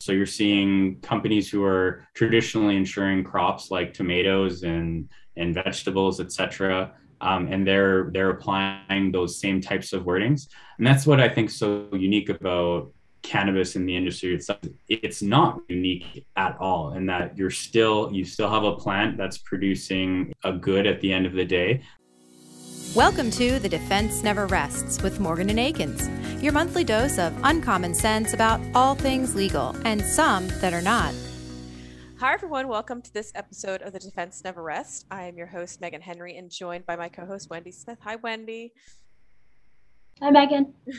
So you're seeing companies who are traditionally insuring crops like tomatoes and and vegetables, et cetera, um, and they're they're applying those same types of wordings, and that's what I think so unique about cannabis in the industry itself. It's not unique at all, in that you're still you still have a plant that's producing a good at the end of the day. Welcome to The Defense Never Rests with Morgan and Akins, your monthly dose of uncommon sense about all things legal and some that are not. Hi, everyone. Welcome to this episode of The Defense Never Rests. I am your host, Megan Henry, and joined by my co host, Wendy Smith. Hi, Wendy. Hi, Megan.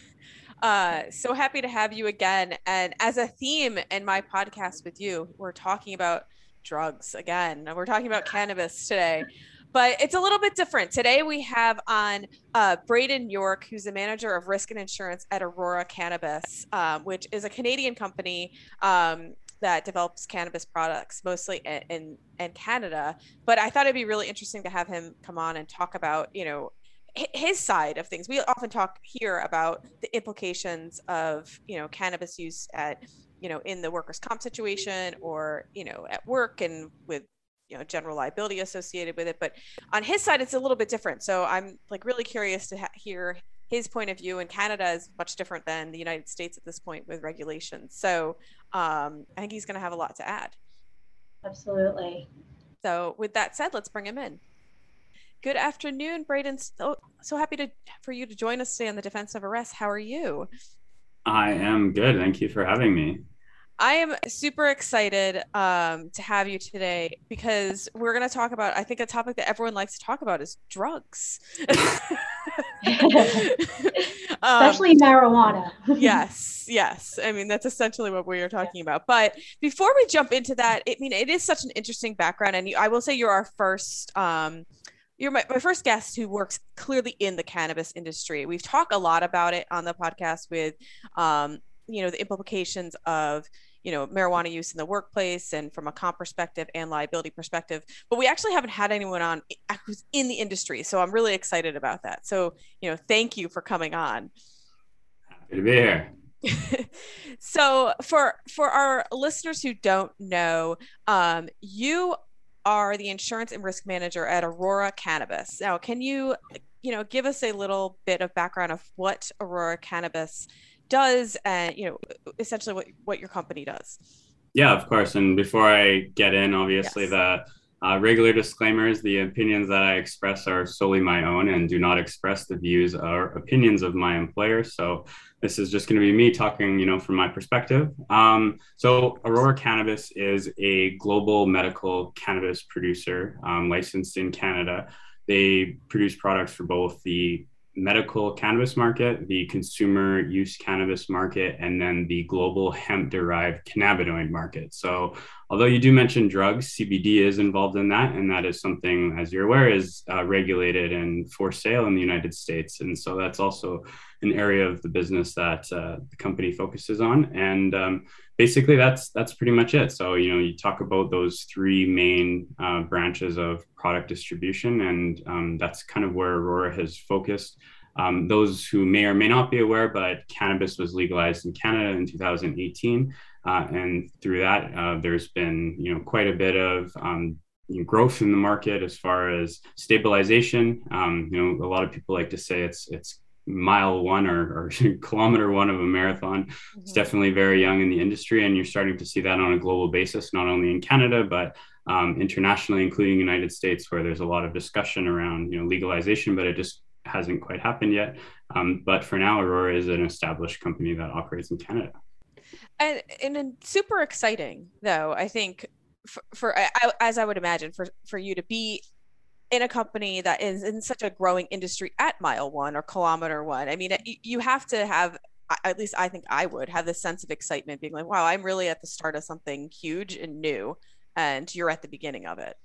Uh, so happy to have you again. And as a theme in my podcast with you, we're talking about drugs again. We're talking about cannabis today but it's a little bit different. Today we have on uh, Brayden York, who's the manager of risk and insurance at Aurora Cannabis, um, which is a Canadian company um, that develops cannabis products mostly in, in, in Canada. But I thought it'd be really interesting to have him come on and talk about, you know, his side of things. We often talk here about the implications of, you know, cannabis use at you know in the workers comp situation or you know at work and with you know general liability associated with it but on his side it's a little bit different. So i'm like really curious to ha- hear his point of view and canada is much different than the united states at this point with regulations. So um, i think he's going to have a lot to add. Absolutely. So with that said let's bring him in. Good afternoon brayden. So, so happy to for you to join us today on the defense never rests. How are you? I am good. Thank you for having me I am super excited um, to have you today because we're going to talk about, I think, a topic that everyone likes to talk about is drugs. Um, Especially um, marijuana. yes, yes. I mean, that's essentially what we are talking about. But before we jump into that, I mean, it is such an interesting background. And you, I will say you're our first. Um, you're my, my first guest who works clearly in the cannabis industry. We've talked a lot about it on the podcast with, um, you know, the implications of you know marijuana use in the workplace and from a comp perspective and liability perspective. But we actually haven't had anyone on who's in the industry. So i'm really excited about that. So you know thank you for coming on. Happy to be here. So for for our listeners who don't know um, you are the insurance and risk manager at aurora cannabis. Now can you you know give us a little bit of background of what aurora cannabis does and you know essentially what, what your company does. Yeah of course. And before i get in obviously yes. the uh, regular disclaimers the opinions that i express are solely my own and do not express the views or opinions of my employer. So this is just going to be me talking you know from my perspective. Um, so aurora cannabis is a global medical cannabis producer um, licensed in canada. They produce products for both the medical cannabis market, the consumer use cannabis market, and then the global hemp derived cannabinoid market. So, although you do mention drugs, CBD is involved in that. And that is something, as you're aware, is uh, regulated and for sale in the United States. And so, that's also an area of the business that uh, the company focuses on. And um, basically, that's that's pretty much it. So, you know, you talk about those three main uh, branches of product distribution, and um, that's kind of where Aurora has focused. Um, those who may or may not be aware, but cannabis was legalized in Canada in 2018, uh, and through that, uh, there's been you know quite a bit of um, growth in the market as far as stabilization. Um, you know, a lot of people like to say it's it's mile one or, or kilometer one of a marathon. Mm-hmm. It's definitely very young in the industry, and you're starting to see that on a global basis, not only in Canada but um, internationally, including United States, where there's a lot of discussion around you know legalization, but it just hasn't quite happened yet. Um, but for now, Aurora is an established company that operates in Canada. And, and super exciting, though, I think, for, for I, as I would imagine, for, for you to be in a company that is in such a growing industry at mile one or kilometer one. I mean, you have to have, at least I think I would have this sense of excitement being like, wow, I'm really at the start of something huge and new, and you're at the beginning of it.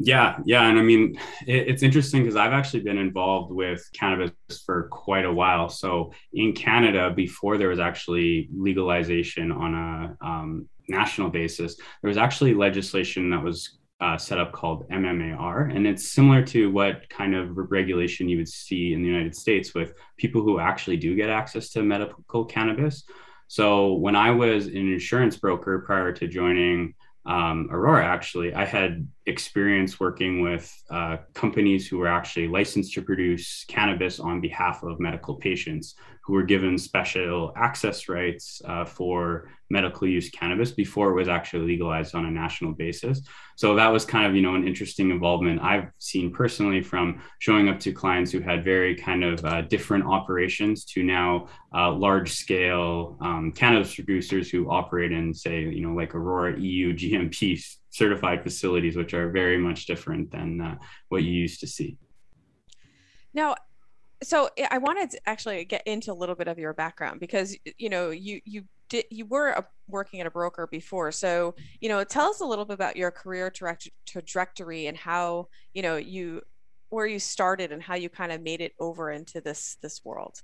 Yeah, yeah, and I mean, it, it's interesting because I've actually been involved with cannabis for quite a while. So in Canada, before there was actually legalization on a um, national basis, there was actually legislation that was uh, setup called MMAR, and it's similar to what kind of regulation you would see in the United States with people who actually do get access to medical cannabis. So when I was an insurance broker prior to joining um, Aurora, actually, I had experience working with uh, companies who were actually licensed to produce cannabis on behalf of medical patients who were given special access rights uh, for medical use cannabis before it was actually legalized on a national basis. So that was kind of, you know, an interesting involvement I've seen personally from showing up to clients who had very kind of uh, different operations to now uh, large scale um, cannabis producers who operate in, say, you know, like Aurora EU GMP certified facilities, which are very much different than uh, what you used to see. Now, so I wanted to actually get into a little bit of your background because you know you you did you were a, working at a broker before, so you know tell us a little bit about your career trajectory and how you know you where you started and how you kind of made it over into this this world.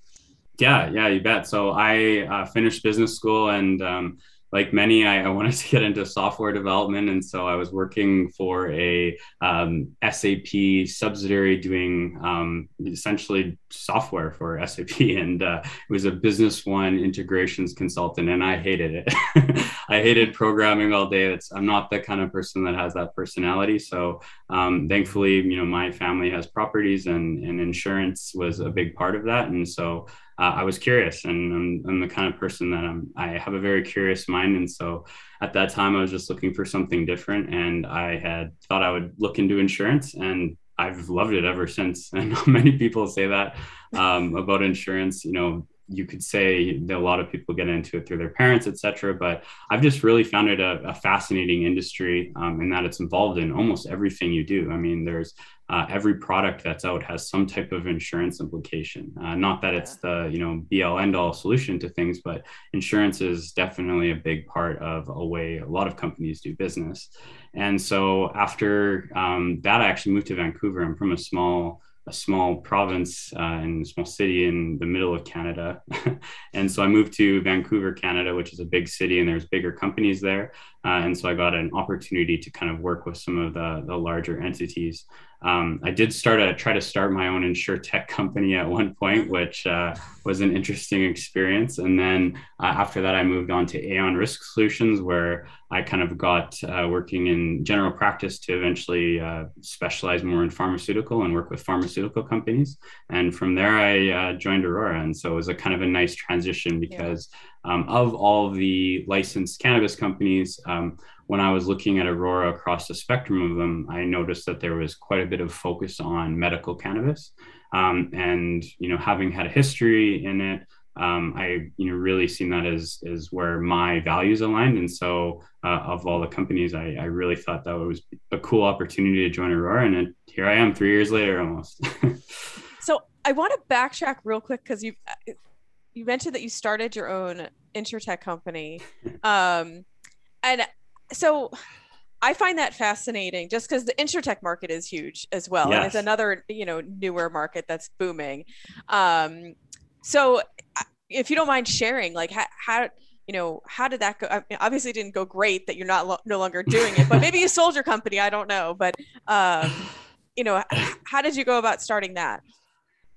Yeah, yeah, you bet. So I uh, finished business school and um, like many, I, I, wanted to get into software development. And so I was working for a um, SAP subsidiary doing um, essentially software for SAP. And uh, it was a business one integrations consultant. And I hated it. I hated programming all day. It's, I'm not the kind of person that has that personality. So um, thankfully, you know, my family has properties and, and insurance was a big part of that. And so uh, I was curious, and I'm, I'm, the kind of person that I'm. I have a very curious mind, and so at that time I was just looking for something different, and I had thought I would look into insurance, and I've loved it ever since. And many people say that um, about insurance. You know, you could say that a lot of people get into it through their parents, etc. But I've just really found it a, a fascinating industry um, in that it's involved in almost everything you do. I mean, there's uh, every product that's out has some type of insurance implication. Uh, not that it's the you know be all end all solution to things, but insurance is definitely a big part of a way a lot of companies do business. And so after um, that, I actually moved to Vancouver. I'm from a small a small province uh, in a small city in the middle of Canada. and so I moved to Vancouver, Canada, which is a big city, and there's bigger companies there. Uh, and so I got an opportunity to kind of work with some of the, the larger entities. Um, I did start a try to start my own insure tech company at one point, which uh, was an interesting experience. And then uh, after that, I moved on to Aon Risk Solutions, where I kind of got uh, working in general practice to eventually uh, specialize more in pharmaceutical and work with pharmaceutical companies. And from there, I uh, joined Aurora, and so it was a kind of a nice transition because. Um, of all the licensed cannabis companies. Um, when I was looking at Aurora across the spectrum of them, I noticed that there was quite a bit of focus on medical cannabis. Um, and, you know, having had a history in it, um, I, you know, really seen that as, as where my values aligned. And so uh, of all the companies, I, I really thought that was a cool opportunity to join Aurora. And it, here I am three years later almost. so I want to backtrack real quick because you, you mentioned that you started your own insurtech company. Um, and so I find that fascinating just because the insurtech market is huge as well. Yes. And it's another, you know, newer market that's booming. Um, so if you don't mind sharing, like how, how you know, how did that go? I mean, obviously didn't go great that you're not lo- no longer doing it, but maybe you sold your company. I don't know. But, um, you know, how did you go about starting that?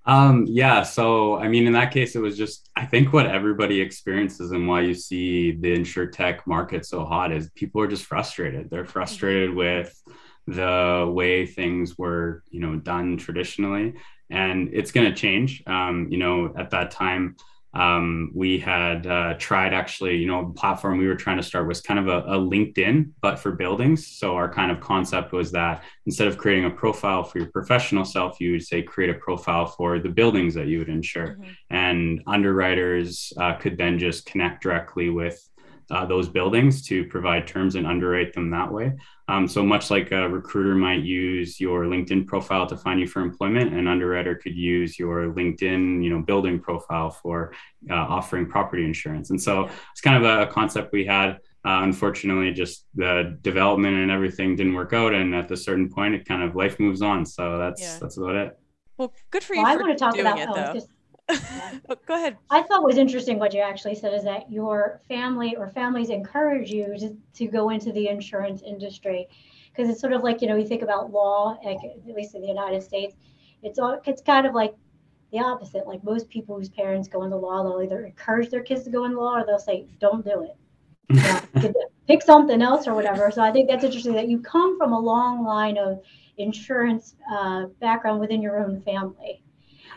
Um, yeah. So, I mean, in that case, it was just, I think what everybody experiences and why you see the insure tech market so hot is people are just frustrated. They're frustrated mm-hmm. with the way things were, you know, done traditionally. And it's going to change. Um, you know, at that time, um, we had uh, tried actually, you know, the platform we were trying to start was kind of a, a, LinkedIn, but for buildings. So our kind of concept was that instead of creating a profile for your professional self, you would say create a profile for the buildings that you would insure. Mm-hmm. And underwriters uh, could then just connect directly with uh, those buildings to provide terms and underwrite them that way. Um, so much like a recruiter might use your LinkedIn profile to find you for employment, an underwriter could use your LinkedIn, you know, building profile for uh, offering property insurance. And so it's kind of a, concept we had. Uh, unfortunately, just the development and everything didn't work out, and at a certain point, it kind of life moves on. So that's yeah. that's about it. Well, good for you. Well, for I want to talk about it, though. Just, oh, go ahead. I thought was interesting what you actually said is that your family or families encourage you to, to go into the insurance industry because it's sort of like you know you think about law like, at least in the United States it's all it's kind of like the opposite. Like most people whose parents go into law, they'll either encourage their kids to go into law or they'll say, don't do it. You know, pick something else or whatever. So I think that's interesting that you come from a long line of insurance uh, background within your own family.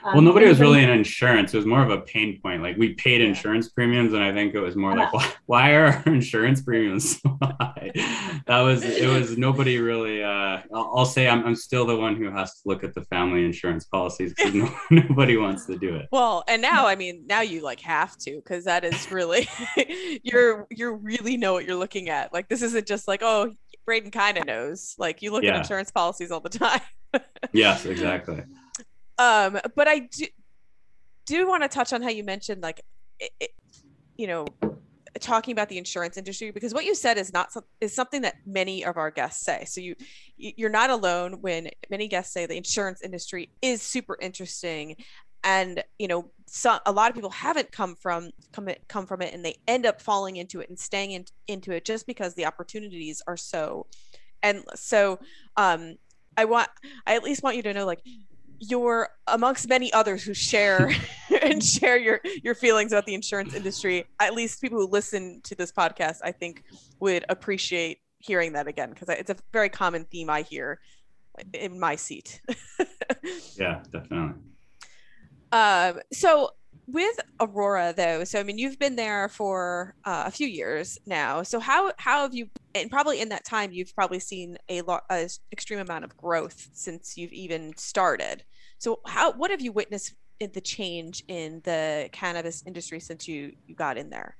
Um, well, nobody was really in insurance. It was more of a pain point. Like we paid insurance premiums, and I think it was more like, why, why are our insurance premiums so high? That was it. Was nobody really? Uh, I'll, I'll, say I'm, I'm still the one who has to look at the family insurance policies because no, nobody wants to do it. Well, and now I mean, now you like have to because that is really you're you really know what you're looking at. Like this isn't just like oh Brayden kind of knows. Like you look yeah. at insurance policies all the time. yes, exactly. Um, but I do do want to touch on how you mentioned like, it, it, you know, talking about the insurance industry because what you said is not is something that many of our guests say. So you you're not alone when many guests say the insurance industry is super interesting and you know so, a lot of people haven't come from come come from it and they end up falling into it and staying in, into it just because the opportunities are so endless so um i want i at least want you to know like you're amongst many others who share and share your your feelings about the insurance industry. At least people who listen to this podcast i think would appreciate hearing that again because it's a very common theme i hear in my seat. Yeah definitely. Um so with Aurora though, so I mean you've been there for uh, a few years now. So how how have you and probably in that time you've probably seen a lot a extreme amount of growth since you've even started. So how what have you witnessed in the change in the cannabis industry since you you got in there?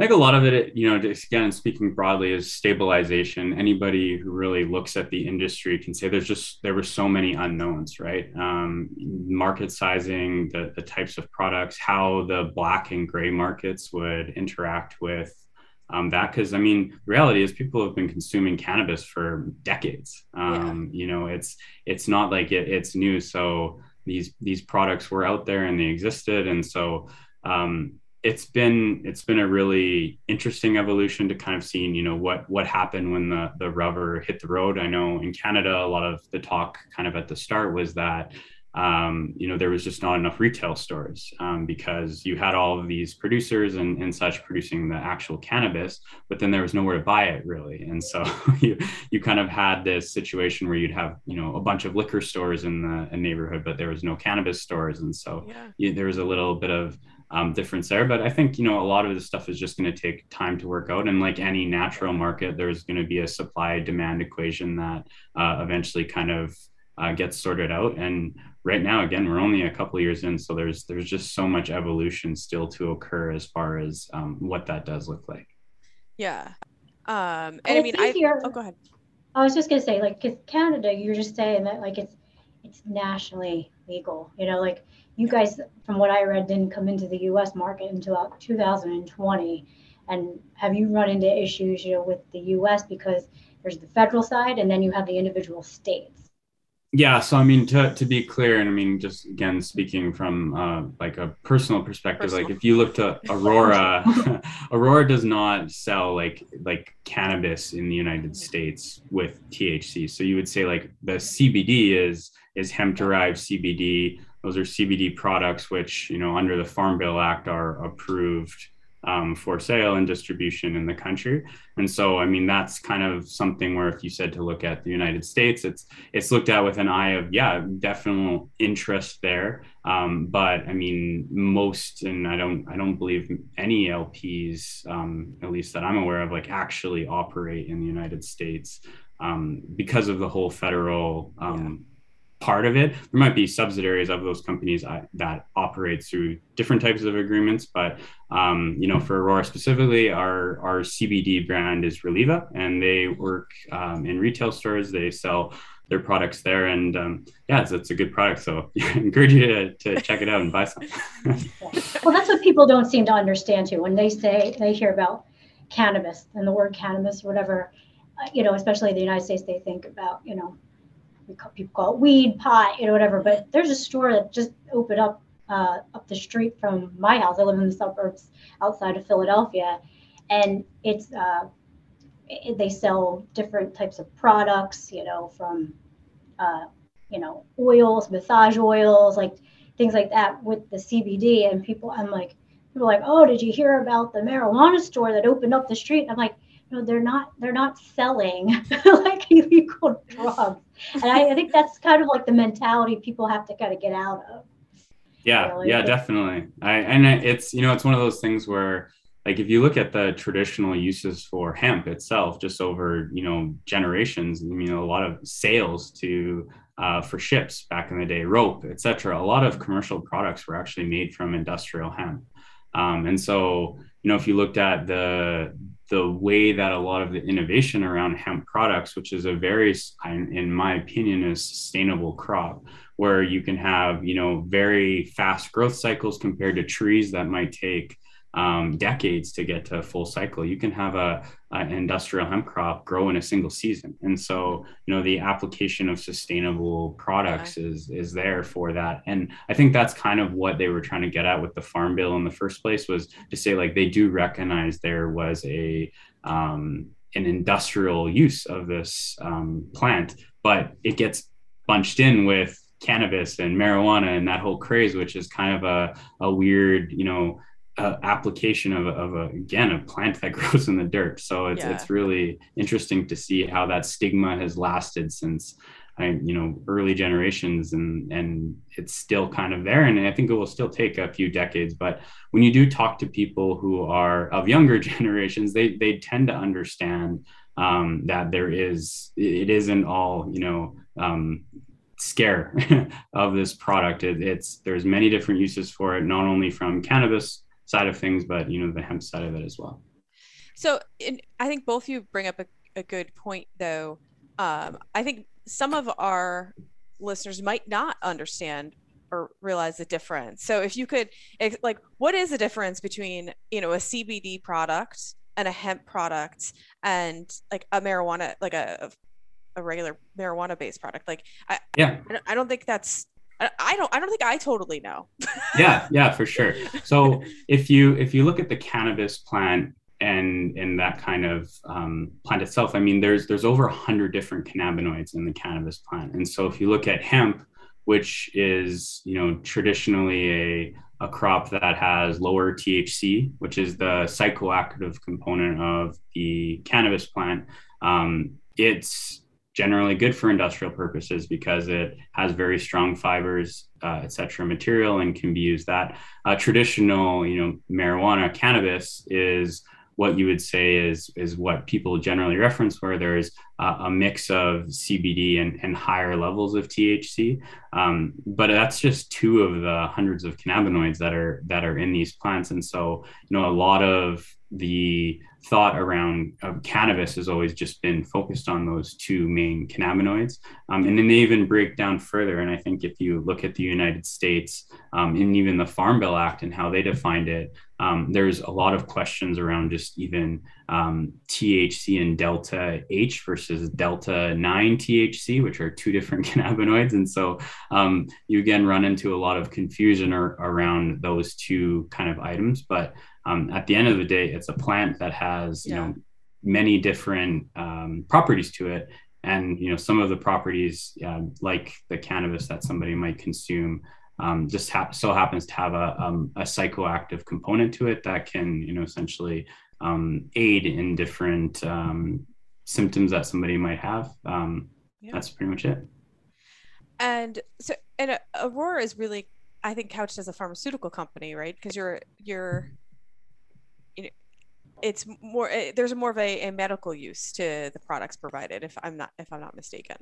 I think a lot of it, you know, just again speaking broadly, is stabilization. Anybody who really looks at the industry can say there's just there were so many unknowns, right? Um, market sizing, the the types of products, how the black and gray markets would interact with um, that. Because I mean, reality is people have been consuming cannabis for decades. Um, yeah. You know, it's it's not like it, it's new. So these these products were out there and they existed, and so um, it's been it's been a really interesting evolution to kind of seeing you know what what happened when the the rubber hit the road. I know in Canada a lot of the talk kind of at the start was that um, you know there was just not enough retail stores um, because you had all of these producers and, and such producing the actual cannabis, but then there was nowhere to buy it really, and so you you kind of had this situation where you'd have you know a bunch of liquor stores in the neighborhood, but there was no cannabis stores, and so yeah. you, there was a little bit of um, difference there. But I think you know a lot of this stuff is just going to take time to work out, and like any natural market, there's going to be a supply demand equation that uh, eventually kind of uh, gets sorted out. And right now, again, we're only a couple years in, so there's there's just so much evolution still to occur as far as um, what that does look like. Yeah, um, and, and I mean, I oh, go ahead. I was just gonna say, like, cause Canada, you're just saying that like it's it's nationally legal. You know, like you guys, from what I read, didn't come into the U.S. market until 2020. And have you run into issues, you know, with the U.S. because there's the federal side, and then you have the individual states? Yeah. So I mean, to to be clear, and I mean, just again speaking from uh, like a personal perspective, personal. like if you look to Aurora, Aurora does not sell like like cannabis in the United States with THC. So you would say like the CBD is is hemp derived CBD those are CBD products, which, you know, under the Farm Bill Act are approved um, for sale and distribution in the country. And so, I mean, that's kind of something where if you said to look at the United States, it's it's looked at with an eye of yeah, definite interest there. Um, but I mean, most and I don't I don't believe any LPs, um, at least that I'm aware of, like actually operate in the United States um, because of the whole federal. Um, part of it. There might be subsidiaries of those companies that operate through different types of agreements, but um, you know, for Aurora specifically, our our CBD brand is Reliva, and they work um, in retail stores. They sell their products there, and um, yeah, it's, it's, a good product. So I encourage you to, to check it out and buy some. well, that's what people don't seem to understand too. When they say they hear about cannabis and the word cannabis, whatever, uh, you know, especially in the United States, they think about you know people call it weed, pot, you know, whatever. But there's a store that just opened up uh, up the street from my house. I live in the suburbs outside of Philadelphia, and it's uh, it, they sell different types of products, you know, from uh, you know oils, massage oils, like things like that with the CBD. And people, I'm like, people are like, oh, did you hear about the marijuana store that opened up the street? And I'm like, no, they're not. They're not selling like illegal drugs, and I, I, think that's kind of like the mentality people have to kind of get out of. Yeah, you know, like yeah, definitely. I and it's you know it's one of those things where like if you look at the traditional uses for hemp itself just over you know generations i mean a lot of sails to uh, for ships back in the day rope etc a lot of commercial products were actually made from industrial hemp um, and so you know if you looked at the the way that a lot of the innovation around hemp products which is a very in my opinion a sustainable crop where you can have you know very fast growth cycles compared to trees that might take um, decades to get to full cycle. You can have a, an industrial hemp crop grow in a single season, and so you know the application of sustainable products yeah. is is there for that. And I think that's kind of what they were trying to get at with the farm bill in the first place was to say like they do recognize there was a um, an industrial use of this um, plant, but it gets bunched in with cannabis and marijuana and that whole craze, which is kind of a, a weird, you know, uh, application of, of a, again a plant that grows in the dirt. So it's yeah. it's really interesting to see how that stigma has lasted since I, you know early generations and and it's still kind of there and I think it will still take a few decades. But when you do talk to people who are of younger generations, they they tend to understand um, that there is it isn't all you know um, scare of this product. It, it's there's many different uses for it, not only from cannabis side of things, but you know the hemp side of it as well. So in, I think both you bring up a, a good point, though. Um, I think some of our listeners might not understand or realize the difference. So if you could, like, what is the difference between you know a CBD product and a hemp product and like a marijuana, like a a regular marijuana based product? Like, I, yeah, I don't think that's I don't I don't think I totally know. yeah, yeah, for sure. So if you if you look at the cannabis plant and and that kind of um, plant itself, I mean, there's there's over a hundred different cannabinoids in the cannabis plant, and so if you look at hemp, which is you know traditionally a a crop that has lower THC, which is the psychoactive component of the cannabis plant, um, it's generally good for industrial purposes because it has very strong fibers, uh, et cetera, material and can be used that. Uh, traditional, you know, marijuana, cannabis is what you would say is is what people generally reference, where there's uh, a mix of CBD and, and higher levels of THC. Um, but that's just two of the hundreds of cannabinoids that are that are in these plants, and so you know a lot of the thought around cannabis has always just been focused on those two main cannabinoids. Um, and then they even break down further. And I think if you look at the United States um, and even the Farm Bill Act and how they defined it, um, there's a lot of questions around just even um, THC and delta 8 versus delta 9 THC, which are two different cannabinoids. And so um, you again run into a lot of confusion or, around those two kind of items. But um, at the end of the day, it's a plant that has yeah. you know many different um, properties to it, and you know some of the properties uh, like the cannabis that somebody might consume. Um, just ha- so happens to have a, um, a psychoactive component to it that can, you know, essentially um, aid in different um, symptoms that somebody might have. Um, yeah. That's pretty much it. And so, and uh, Aurora is really, I think, couched as a pharmaceutical company, right? Because you're you're you know, it's more eh, there's more of a, a medical use to the products provided if i'm not if i'm not mistaken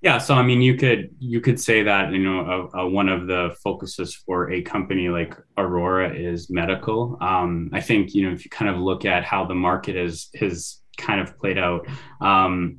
yeah so i mean you could you could say that you know a, a one of the focuses for a company like aurora is medical. Um, i think you know if you kind of look at how the market is has kind of played out um,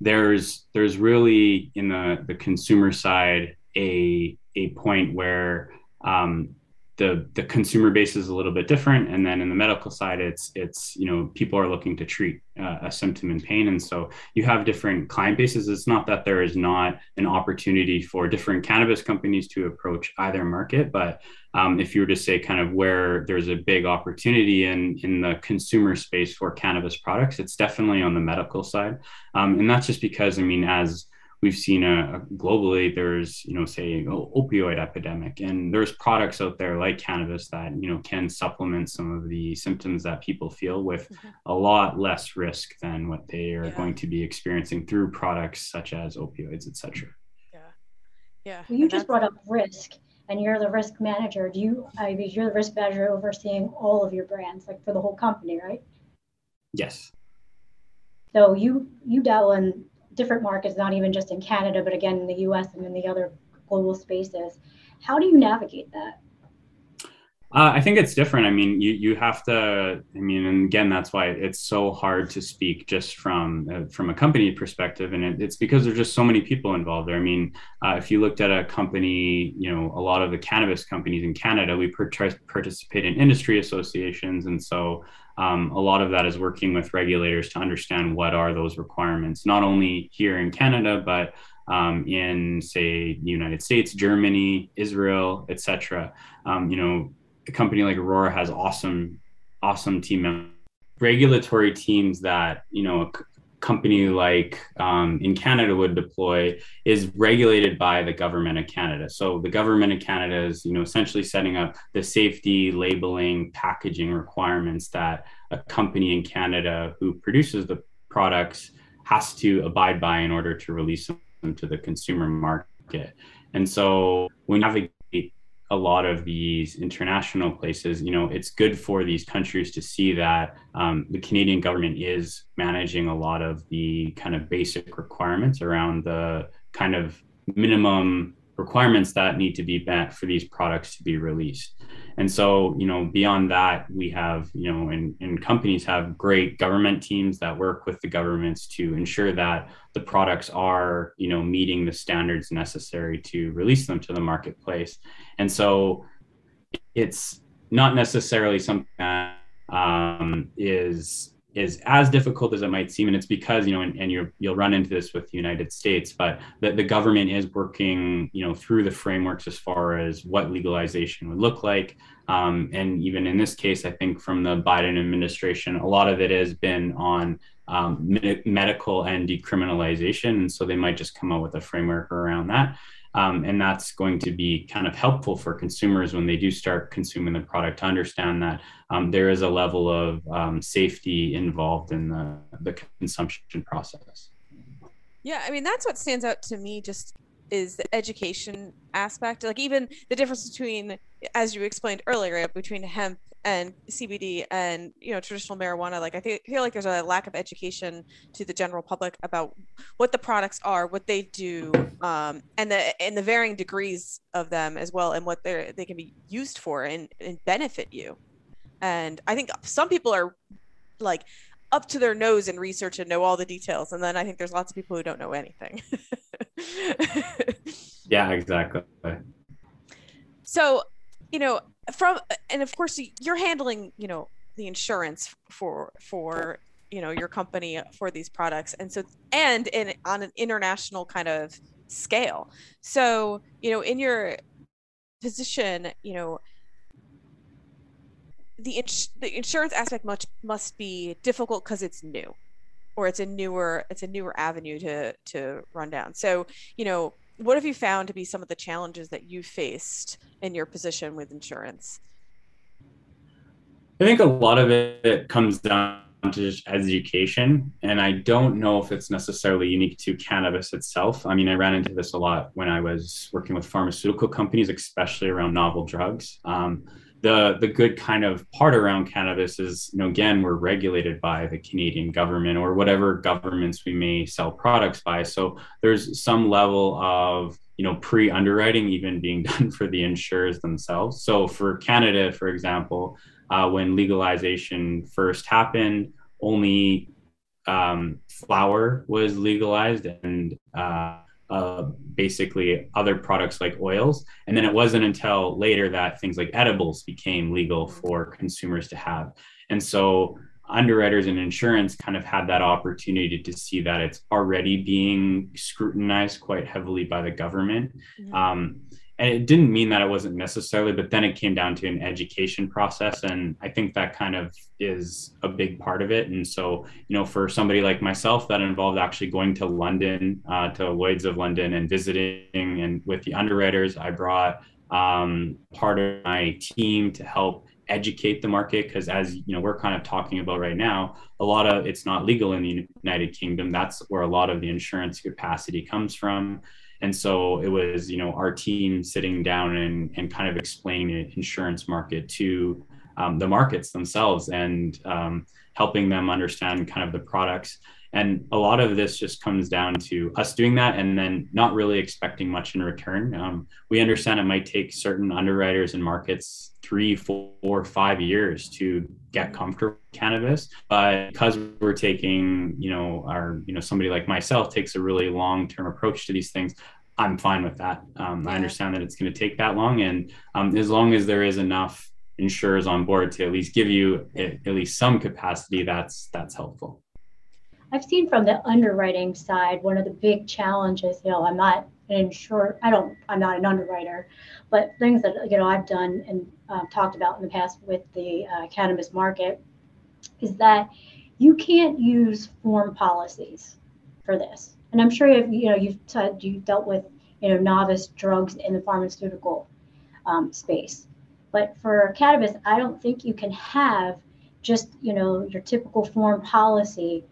there's there's really in the the consumer side a a point where um, the the consumer base is a little bit different. And then in the medical side it's it's you know people are looking to treat uh, a symptom and pain. And so you have different client bases. It's not that there is not an opportunity for different cannabis companies to approach either market but um, if you were to say kind of where there's a big opportunity in in the consumer space for cannabis products it's definitely on the medical side. Um, and that's just because i mean as we've seen a, a globally there's you know say opioid epidemic and there's products out there like cannabis that you know can supplement some of the symptoms that people feel with mm-hmm. a lot less risk than what they are yeah. going to be experiencing through products such as opioids etc yeah. Yeah. Well, you just brought up risk and you're the risk manager. Do you i mean you're the risk manager overseeing all of your brands like for the whole company right? Yes. So you you dabble in different markets, not even just in Canada, but again in the US and in the other global spaces. How do you navigate that? Uh, I think it's different. I mean, you you have to. I mean, and again, that's why it's so hard to speak just from uh, from a company perspective, and it, it's because there's just so many people involved there. I mean, uh, if you looked at a company, you know, a lot of the cannabis companies in Canada, we per- participate in industry associations, and so um, a lot of that is working with regulators to understand what are those requirements, not only here in Canada, but um, in say the United States, Germany, Israel, etc. Um, you know, a company like Aurora has awesome, awesome team members, regulatory teams that you know company like um, in Canada would deploy is regulated by the government of Canada. So the government of Canada is, you know, essentially setting up the safety, labeling, packaging requirements that a company in Canada who produces the products has to abide by in order to release them to the consumer market. And so when you lot of these international places, you know, it's good for these countries to see that um, the Canadian government is managing a lot of the kind of basic requirements around the kind of minimum requirements that need to be met for these products to be released. And so, you know, beyond that, we have, you know, and, and companies have great government teams that work with the governments to ensure that the products are, you know, meeting the standards necessary to release them to the marketplace. And so it's not necessarily something that um, is is as difficult as it might seem and it's because you know and, and you you'll run into this with the united states but the, the government is working you know through the frameworks as far as what legalization would look like. Um, and even in this case i think from the biden administration a lot of it has been on um, me- medical and decriminalization and so they might just come up with a framework around that um, and that's going to be kind of helpful for consumers when they do start consuming the product to understand that um, there is a level of um, safety involved in the, the consumption process. Yeah, I mean, that's what stands out to me just is the education aspect. Like, even the difference between, as you explained earlier, between hemp and CBD and you know traditional marijuana. Like I feel like there's a lack of education to the general public about what the products are, what they do, um, and the and the varying degrees of them as well, and what they're they can be used for and, and benefit you. And I think some people are like up to their nose in research and know all the details, and then I think there's lots of people who don't know anything. yeah, exactly. So, you know, from and of course you're handling you know the insurance for for you know your company for these products. And so and in on an international kind of scale. So you know in your position you know the ins- the insurance aspect much must be difficult because it's new or it's a newer it's a newer avenue to to run down so you know what have you found to be some of the challenges that you faced in your position with insurance? I think a lot of it comes down to just education. And I don't know if it's necessarily unique to cannabis itself. I mean, I ran into this a lot when I was working with pharmaceutical companies, especially around novel drugs. Um, the the good kind of part around cannabis is you know again we're regulated by the Canadian government or whatever governments we may sell products by. So there's some level of you know pre underwriting even being done for the insurers themselves. So for Canada for example uh, when legalization first happened only um, flower was legalized and uh, uh, basically other products like oils. And then it wasn't until later that things like edibles became legal for consumers to have. And so underwriters and insurance kind of had that opportunity to see that it's already being scrutinized quite heavily by the government. Mm-hmm. Um, and it didn't mean that it wasn't necessarily, but then it came down to an education process. And I think that kind of is a big part of it. And so, you know, for somebody like myself, that involved actually going to London, uh, to Lloyd's of London and visiting and with the underwriters, I brought um, part of my team to help educate the market because as you know we're kind of talking about right now a lot of it's not legal in the united kingdom that's where a lot of the insurance capacity comes from and so it was, you know, our team sitting down and, and kind of explaining the insurance market to um, the markets themselves and um, helping them understand kind of the products. And a lot of this just comes down to us doing that and then not really expecting much in return. Um, we understand it might take certain underwriters and markets three, four, five years to get comfortable with cannabis. But because we're taking, you know, our, you know, somebody like myself takes a really long term approach to these things, I'm fine with that. Um, yeah. I understand that it's going to take that long. And um, as long as there is enough insurers on board to at least give you at, at least some capacity, that's that's helpful. I've seen from the underwriting side, one of the big challenges, you know, I'm not an insurer, I don't, I'm not an underwriter, but things that, you know, I've done and uh, talked about in the past with the uh, cannabis market is that you can't use form policies for this. And I'm sure if, you know, you've, t- you've dealt with, you know, novice drugs in the pharmaceutical um, space. But for cannabis, I don't think you can have just, you know, your typical form policy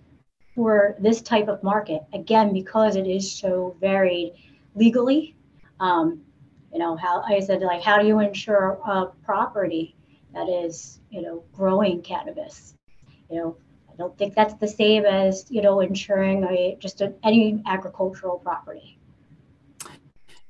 for this type of market again because it is so varied legally um, you know how i said like how do you insure a property that is you know growing cannabis? You know i don't think that's the same as you know insuring a just a, any agricultural property.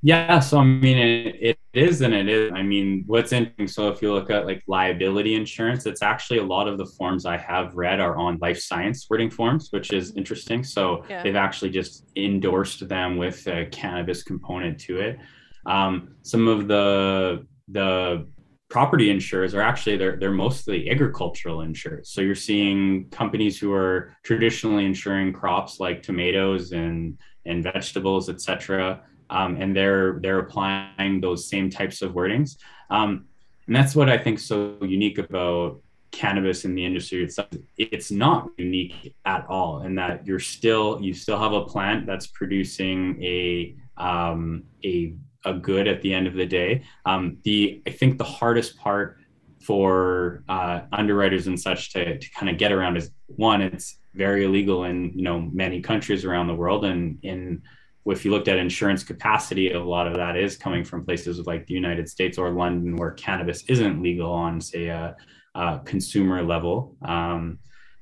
Yeah, so I mean, it, it is and it is. I mean, what's interesting, so if you look at like liability insurance, it's actually a lot of the forms I have read are on life science wording forms, which is interesting. So yeah. they've actually just endorsed them with a cannabis component to it. Um, some of the the property insurers are actually they're they're mostly agricultural insurers. So you're seeing companies who are traditionally insuring crops like tomatoes and and vegetables, et cetera um, and they're they're applying those same types of wordings. Um, and that's what I think so unique about cannabis in the industry itself. It's not unique at all, in that you're still you still have a plant that's producing a um, a a good at the end of the day. Um, the I think the hardest part for uh, underwriters and such to, to kind of get around is one, it's very illegal in you know many countries around the world, and in if you looked at insurance capacity, a lot of that is coming from places like the United States or London, where cannabis isn't legal on, say, a, a consumer level um,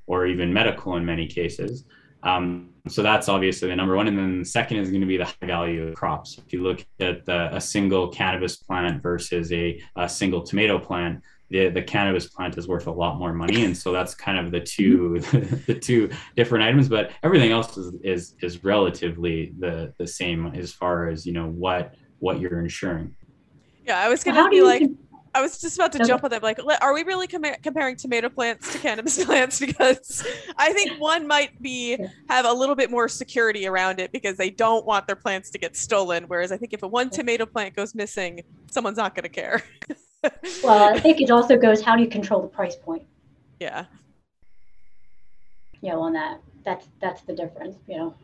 or even medical in many cases. Um, so that's obviously the number one. And then the second is going to be the high value of crops. If you look at the, a single cannabis plant versus a, a single tomato plant, the, the cannabis plant is worth a lot more money and so that's kind of the two the two different items but everything else is is is relatively the the same as far as you know what what you're insuring yeah i was gonna be like I was just about to jump on that. Like, are we really com- comparing tomato plants to cannabis plants? Because I think one might be have a little bit more security around it because they don't want their plants to get stolen. Whereas I think if a one tomato plant goes missing, someone's not going to care. Well, I think it also goes how do you control the price point? Yeah. You know, on that. That's that's the difference, you know,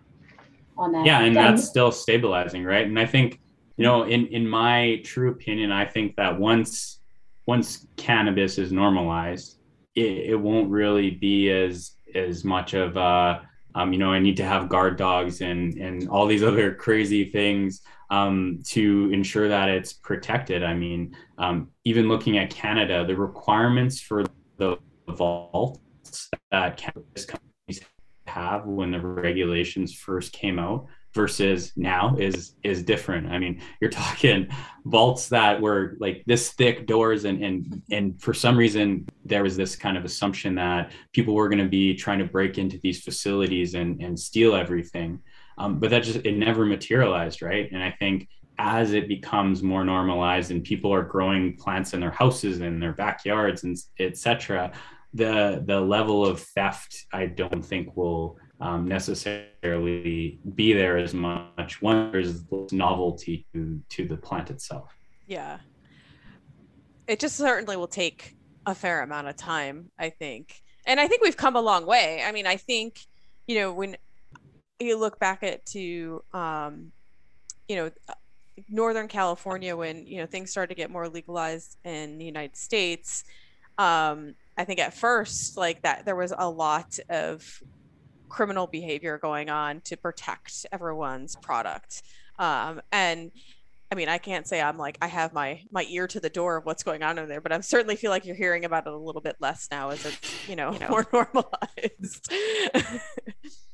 on that. Yeah, and that's still stabilizing, right? And I think, you know, in in my true opinion, I think that once once cannabis is normalized, it, it won't really be as as much of uh um, you know, I need to have guard dogs and and all these other crazy things um, to ensure that it's protected. I mean, um, even looking at Canada, the requirements for the vaults that cannabis companies have when the regulations first came out versus now is is different. I mean, you're talking vaults that were like this thick doors and and and for some reason there was this kind of assumption that people were going to be trying to break into these facilities and and steal everything. Um, but that just it never materialized, right? And I think as it becomes more normalized and people are growing plants in their houses and their backyards and etc., the the level of theft I don't think will um, necessarily be there as much. One there's novelty to to the plant itself. Yeah. It just certainly will take a fair amount of time, I think. And I think we've come a long way. I mean, I think, you know, when you look back at to um, you know, Northern California when, you know, things started to get more legalized in the United States, um, I think at first like that there was a lot of criminal behavior going on to protect everyone's product. Um, and I mean, I can't say I'm like I have my my ear to the door of what's going on in there, but I certainly feel like you're hearing about it a little bit less now as it's you know, you know. more normalized.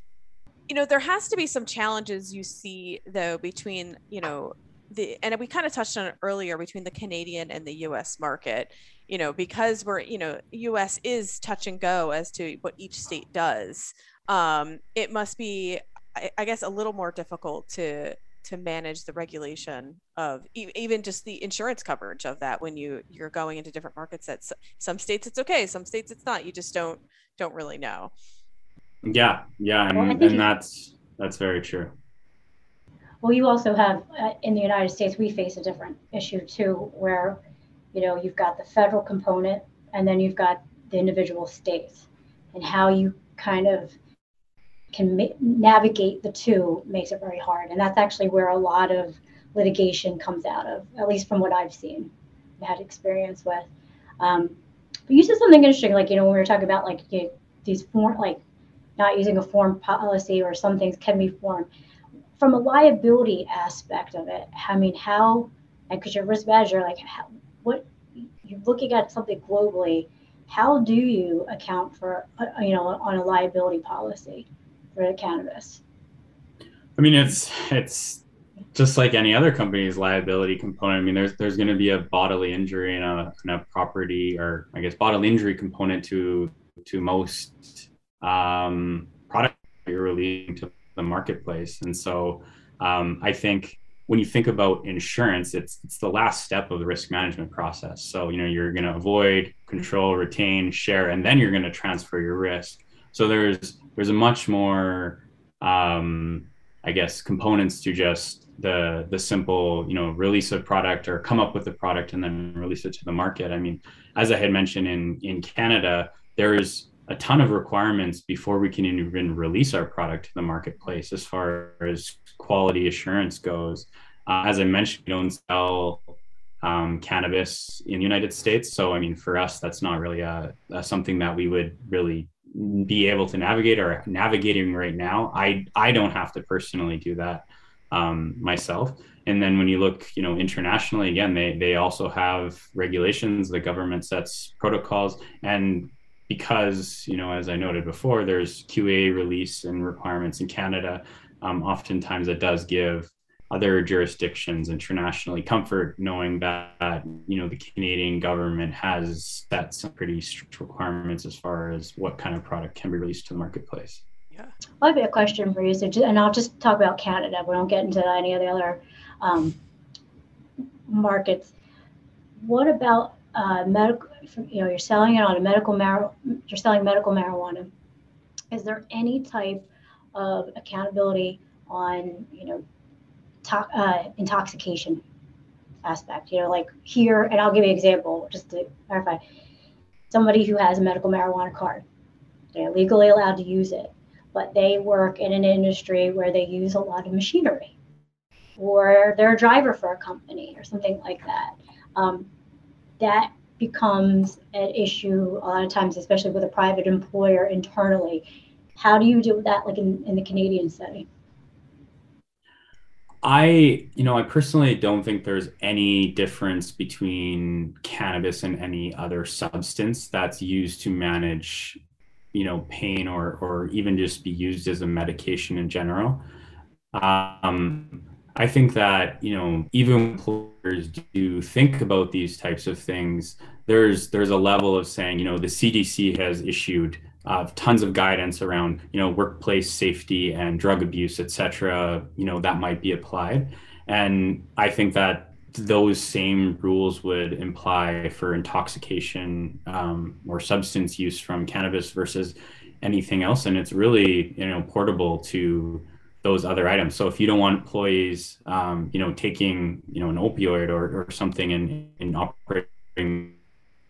you know, there has to be some challenges you see though between you know the and we kind of touched on it earlier between the Canadian and the U.S. market. You know, because we're you know U.S. is touch and go as to what each state does. Um, it must be, I, I guess, a little more difficult to to manage the regulation of even just the insurance coverage of that when you you're going into different markets that some states it's okay some states it's not you just don't don't really know yeah yeah and, well, and that's that's very true well you also have uh, in the united states we face a different issue too where you know you've got the federal component and then you've got the individual states and how you kind of can ma- navigate the two makes it very hard. And that's actually where a lot of litigation comes out of, at least from what I've seen, had experience with. Um, but you said something interesting, like, you know, when we were talking about like you know, these form, like not using a form policy or some things can be formed. From a liability aspect of it, I mean, how, and because you're risk manager, like how, what, you're looking at something globally, how do you account for, uh, you know, on a liability policy? for cannabis? I mean, it's it's just like any other company's liability component. I mean, there's there's going to be a bodily injury and a, and a property, or I guess bodily injury component to to most um, products you're releasing to the marketplace. And so, um, I think when you think about insurance, it's it's the last step of the risk management process. So you know you're going to avoid, control, retain, share, and then you're going to transfer your risk. So there's there's a much more um, I guess components to just the the simple you know release a product or come up with a product and then release it to the market. I mean, as I had mentioned in in Canada, there's a ton of requirements before we can even release our product to the marketplace as far as quality assurance goes. Uh, as I mentioned, we don't sell um, cannabis in the United States. So, I mean, for us, that's not really a, a, something that we would really be able to navigate or navigating right now. I I don't have to personally do that um, myself. And then when you look, you know, internationally, again, they they also have regulations. The government sets protocols, and because you know, as I noted before, there's QA release and requirements in Canada. Um, oftentimes, it does give other jurisdictions internationally comfort knowing that you know the Canadian government has set some pretty strict requirements as far as what kind of product can be released to the marketplace. Yeah, I have a question for you, so, and I'll just talk about Canada. We don't get into any of the other um, markets. What about uh, medical? You know, you're selling it on a medical mar- You're selling medical marijuana. Is there any type of accountability on you know to- uh, intoxication aspect. You know, like here, and I'll give you an example just to clarify. Somebody who has a medical marijuana card, they're legally allowed to use it, but they work in an industry where they use a lot of machinery, or they're a driver for a company or something like that. Um, that becomes an issue a lot of times, especially with a private employer internally. How do you deal with that, like in, in the Canadian setting? I, you know, I personally don't think there's any difference between cannabis and any other substance that's used to manage, you know, pain or or even just be used as a medication in general. Um, I think that you know, even employers do think about these types of things. There's there's a level of saying, you know, the CDC has issued uh, tons of guidance around you know workplace safety and drug abuse, et cetera. You know that might be applied, and I think that those same rules would imply for intoxication um, or substance use from cannabis versus anything else, and it's really you know portable to those other items. So if you don't want employees, um, you know, taking you know an opioid or, or something in in operating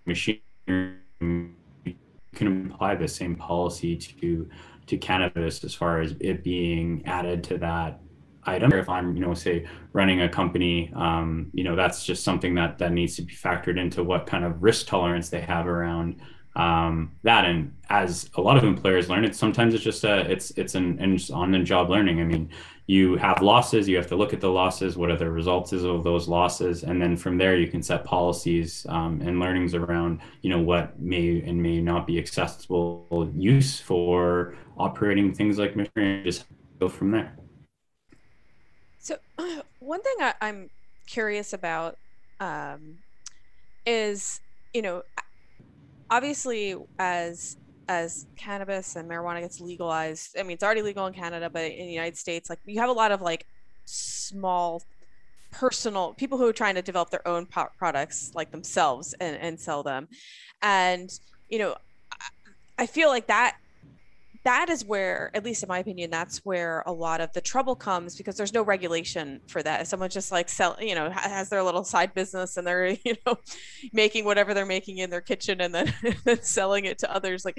machine, you can apply the same policy to to cannabis as far as it being added to that item. If I'm, you know, say running a company, um, you know, that's just something that that needs to be factored into what kind of risk tolerance they have around um, that. And as a lot of employers learn, it sometimes it's just a it's it's an, on the job learning. I mean, you have losses, you have to look at the losses, what are the results of those losses, and then from there you can set policies um, and learnings around you know what may and may not be accessible use for operating things like machinery. Just go from there. So, one thing I, am curious about um, is, you know, obviously as as cannabis and marijuana gets legalized, I mean, it's already legal in Canada, but in the United States, like you have a lot of like small personal people who are trying to develop their own products like themselves and, and sell them. And, you know, I feel like that that is where, at least in my opinion, that's where a lot of the trouble comes because there's no regulation for that. Someone just like sell, you know, has their little side business and they're, you know, making whatever they're making in their kitchen and then, selling it to others. Like,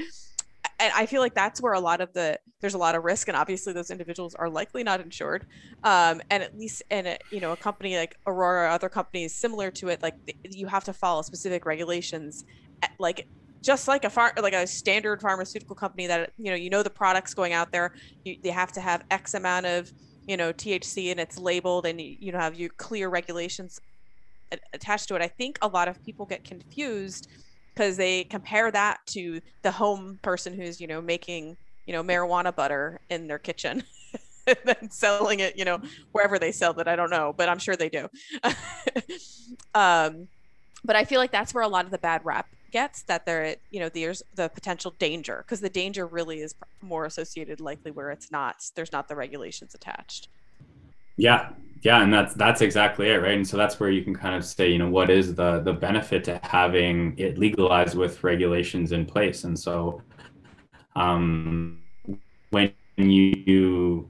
and I feel like that's where a lot of the there's a lot of risk, and obviously those individuals are likely not insured. Um, and at least in a you know a company like Aurora or other companies similar to it, like you have to follow specific regulations, like just like a far like a standard pharmaceutical company that you know you know the products going out there you, they have to have x amount of you know thc and it's labeled and you, you know have your clear regulations attached to it. I think a lot of people get confused because they compare that to the home person who's you know making you know marijuana butter in their kitchen and then selling it you know wherever they sell it. I don't know but i'm sure they do. Um but i feel like that's where a lot of the bad rap gets that there you know there's the potential danger because the danger really is more associated likely where it's not there's not the regulations attached. Yeah. Yeah and that's that's exactly it right? And so that's where you can kind of say you know what is the the benefit to having it legalized with regulations in place? And so um when you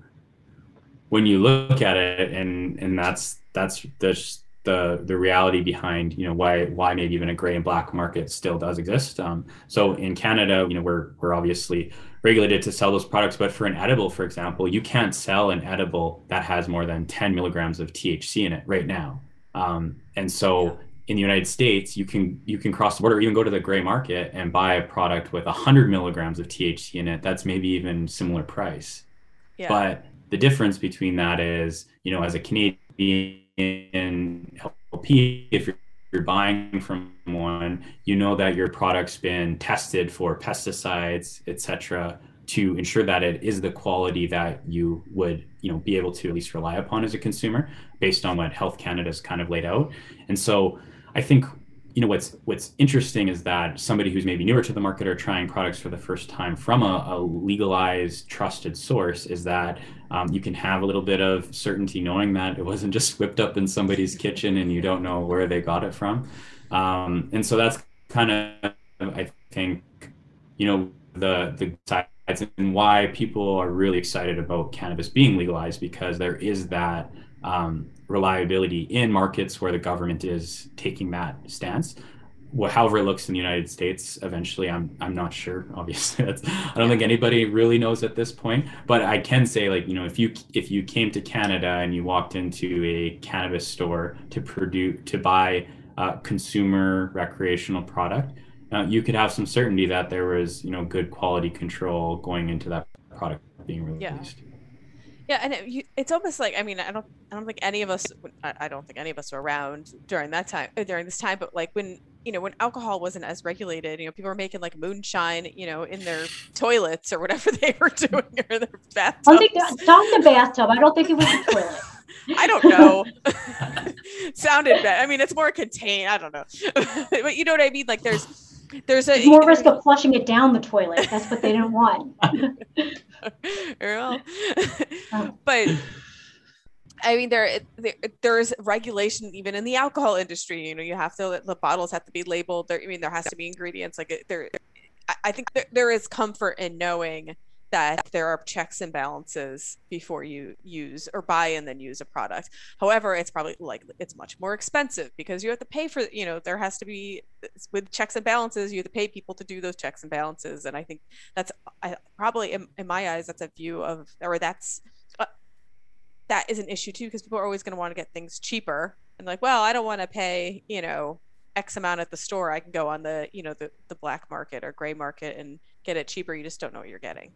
when you look at it and and that's that's just the the reality behind you know why why maybe even a gray and black market still does exist. Um, so in Canada, you know we're we're obviously regulated to sell those products, but for an edible, for example, you can't sell an edible that has more than 10 milligrams of THC in it right now. Um, and so in the United States, you can you can cross the border, even go to the gray market and buy a product with 100 milligrams of THC in it. That's maybe even similar price. Yeah. But the difference between that is, you know, as a Canadian in LP, if you're, you're buying from one, you know that your product's been tested for pesticides, etc., to ensure that it is the quality that you would, you know, be able to at least rely upon as a consumer, based on what Health Canada's kind of laid out. And so, I think you know what's what's interesting is that somebody who's maybe newer to the market or trying products for the first time from a, a legalized trusted source is that um, you can have a little bit of certainty knowing that it wasn't just whipped up in somebody's kitchen and you don't know where they got it from. Um, and so that's kind of i think you know the the sides and why people are really excited about cannabis being legalized because there is that um, reliability in markets where the government is taking that stance. Well, however it looks in the United States, eventually, I'm I'm not sure. Obviously, that's I don't think anybody really knows at this point. But I can say, like you know, if you if you came to Canada and you walked into a cannabis store to produce to buy a consumer recreational product, uh, you could have some certainty that there was you know good quality control going into that product being released. Yeah. Yeah, and it, you, it's almost like I mean I don't I don't think any of us I, I don't think any of us were around during that time uh, during this time, but like when you know when alcohol wasn't as regulated, you know people were making like moonshine, you know, in their toilets or whatever they were doing or their bathtubs. I think not the bathtub. I don't think it was the toilet. I don't know. Sounded bad. I mean, it's more contained. I don't know, but you know what I mean. Like there's there's a There's more risk of flushing it down the toilet. That's what they didn't want. well, um, but I mean, there, there there's regulation even in the alcohol industry. You know, you have to the bottles have to be labeled. There, I mean, there has to be ingredients like there. I think there, there is comfort in knowing that there are checks and balances before you use or buy and then use a product. However, it's probably like it's much more expensive because you have to pay for, you know, there has to be with checks and balances, you have to pay people to do those checks and balances. And I think that's I, probably in, in my eyes, that's a view of, or that's, uh, that is an issue too, because people are always going to want to get things cheaper and like, well, I don't want to pay, you know, X amount at the store. I can go on the, you know, the, the black market or gray market and get it cheaper. You just don't know what you're getting.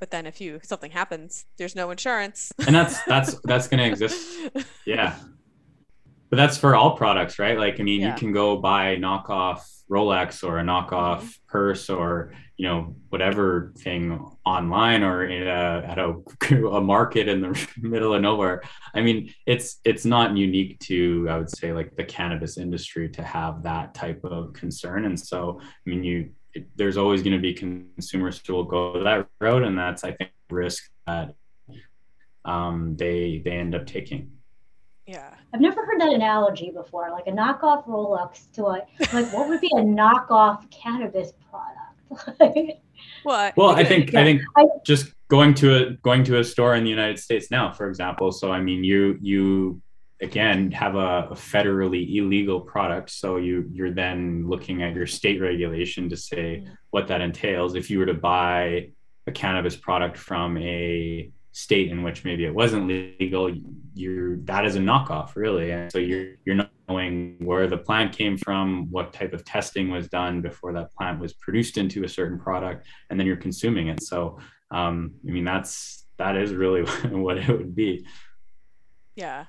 But then if you something happens, there's no insurance. And that's that's that's gonna exist. Yeah. But that's for all products, right? Like I mean, yeah. you can go buy knockoff Rolex or a knockoff mm-hmm. purse or you know whatever thing online or in a, at a, a market in the middle of nowhere. I mean, it's it's not unique to I would say like the cannabis industry to have that type of concern. And so I mean, you there's always going to be consumers who will go that road, and that's I think risk that um, they they end up taking. Yeah, I've never heard that analogy before, like a knockoff Rolex to a like what would be a knockoff cannabis product? what? Well, I think yeah. I think just going to a going to a store in the United States now, for example. So I mean, you you again have a, a, federally illegal product. So you you're then looking at your state regulation to say mm-hmm. what that entails. If you were to buy a cannabis product from a state in which maybe it wasn't legal you're that is a knockoff really. And so you're you're not knowing where the plant came from what type of testing was done before that plant was produced into a certain product and then you're consuming it. So um, i mean that's that is really what it would be. Yeah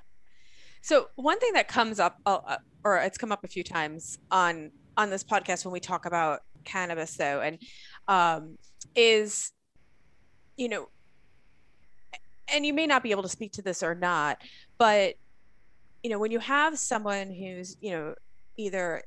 so one thing that comes up, uh, uh, or it's come up a few times on on this podcast when we talk about cannabis, though, and um, is, you know, and you may not be able to speak to this or not, but you know, when you have someone who's, you know, either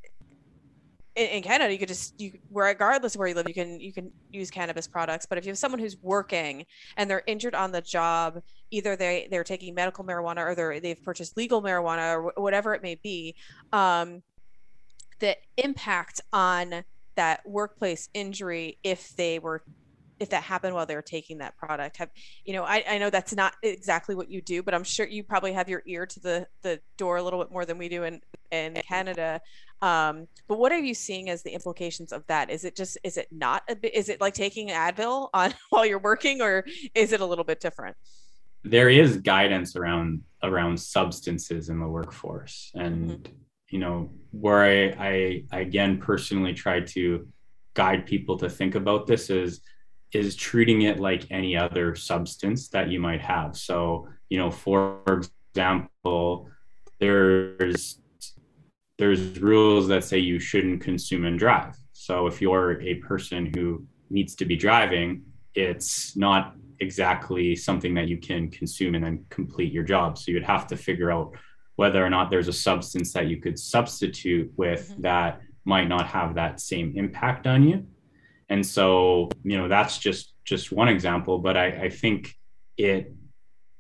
in, in, Canada, you could just you regardless of where you live, you can you can use cannabis products. But if you have someone who's working and they're injured on the job, either they they're taking medical marijuana or they're they've purchased legal marijuana or whatever it may be, um, the impact on that workplace injury if they were if that happened while they were taking that product. Have you know I, I know that's not exactly what you do but i'm sure you probably have your ear to the the door a little bit more than we do in in canada. Um, but what are you seeing as the implications of that? Is it just is it not a bit is it like taking advil on while you're working or is it a little bit different there is guidance around around substances in the workforce and mm-hmm. you know where I, I i again personally try to guide people to think about this is is treating it like any other substance that you might have. So, you know, for example, there's there's rules that say you shouldn't consume and drive. So if you're a person who needs to be driving, it's not exactly something that you can consume and then complete your job. So you'd have to figure out whether or not there's a substance that you could substitute with mm-hmm. that might not have that same impact on you and so you know that's just just one example but i, I think it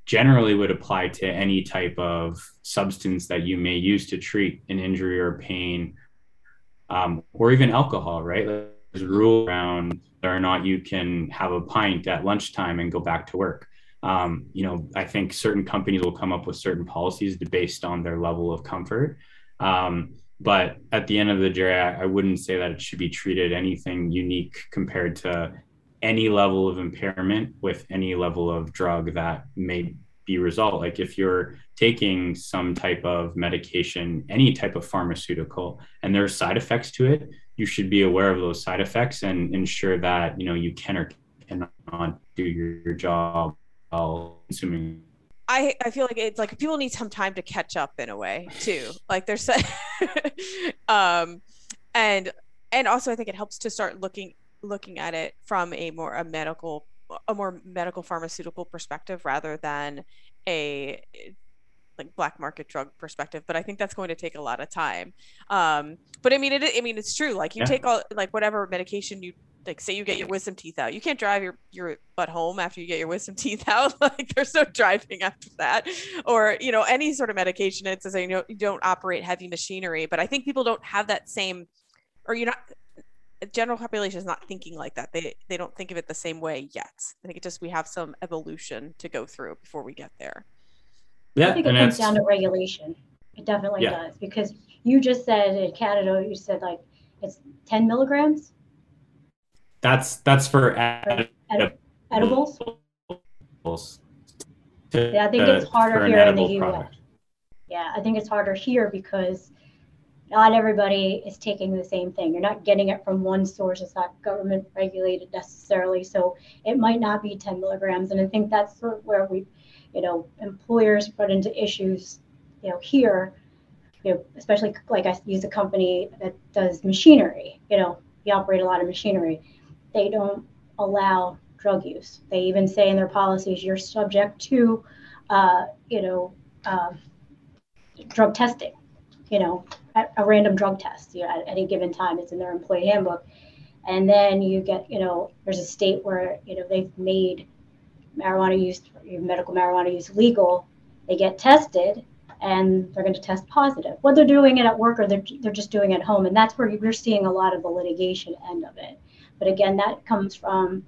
generally would apply to any type of substance that you may use to treat an injury or pain um, or even alcohol right a rule around whether or not you can have a pint at lunchtime and go back to work. Um, you know i think certain companies will come up with certain policies based on their level of comfort. Um, but at the end of the day, I, I wouldn't say that it should be treated anything unique compared to any level of impairment with any level of drug that may be result like if you're taking some type of medication any type of pharmaceutical and there's side effects to it you should be aware of those side effects and ensure that you know you can or cannot do your, job while consuming I, I feel like it's like people need some time to catch up in a way too. Like there's um and and also I think it helps to start looking looking at it from a more a medical a more medical pharmaceutical perspective rather than a like black market drug perspective but i think that's going to take a lot of time um but i mean it i mean it's true like you yeah. take all like whatever medication you like say you get your wisdom teeth out you can't drive your your butt home after you get your wisdom teeth out like there's no driving after that or you know any sort of medication it's as you know you don't operate heavy machinery but i think people don't have that same or you're not general population is not thinking like that. They they don't think of it the same way yet. I think it just we have some evolution to go through before we get there. Yeah, I think it comes down to regulation. It definitely yeah. does because you just said in Canada, you said like it's 10 milligrams. That's that's for ed- edibles. yeah, I think uh, it's harder here in the U.S. Product. Yeah, I think it's harder here because not everybody is taking the same thing. You're not getting it from one source. It's not government regulated necessarily. So it might not be 10 milligrams. And I think that's sort of where we, you know, employers run into issues, you know, here, you know, especially like I use a company that does machinery, you know, we operate a lot of machinery. They don't allow drug use. They even say in their policies, you're subject to, uh, you know, uh, drug testing, you know, a random drug test you know, at any given time. It's in their employee handbook. And then you get, you know, there's a state where, you know, they've made marijuana use, medical marijuana use legal. They get tested and they're going to test positive. Whether they're doing it at work or they're, they're just doing it at home. And that's where we're seeing a lot of the litigation end of it. But again, that comes from,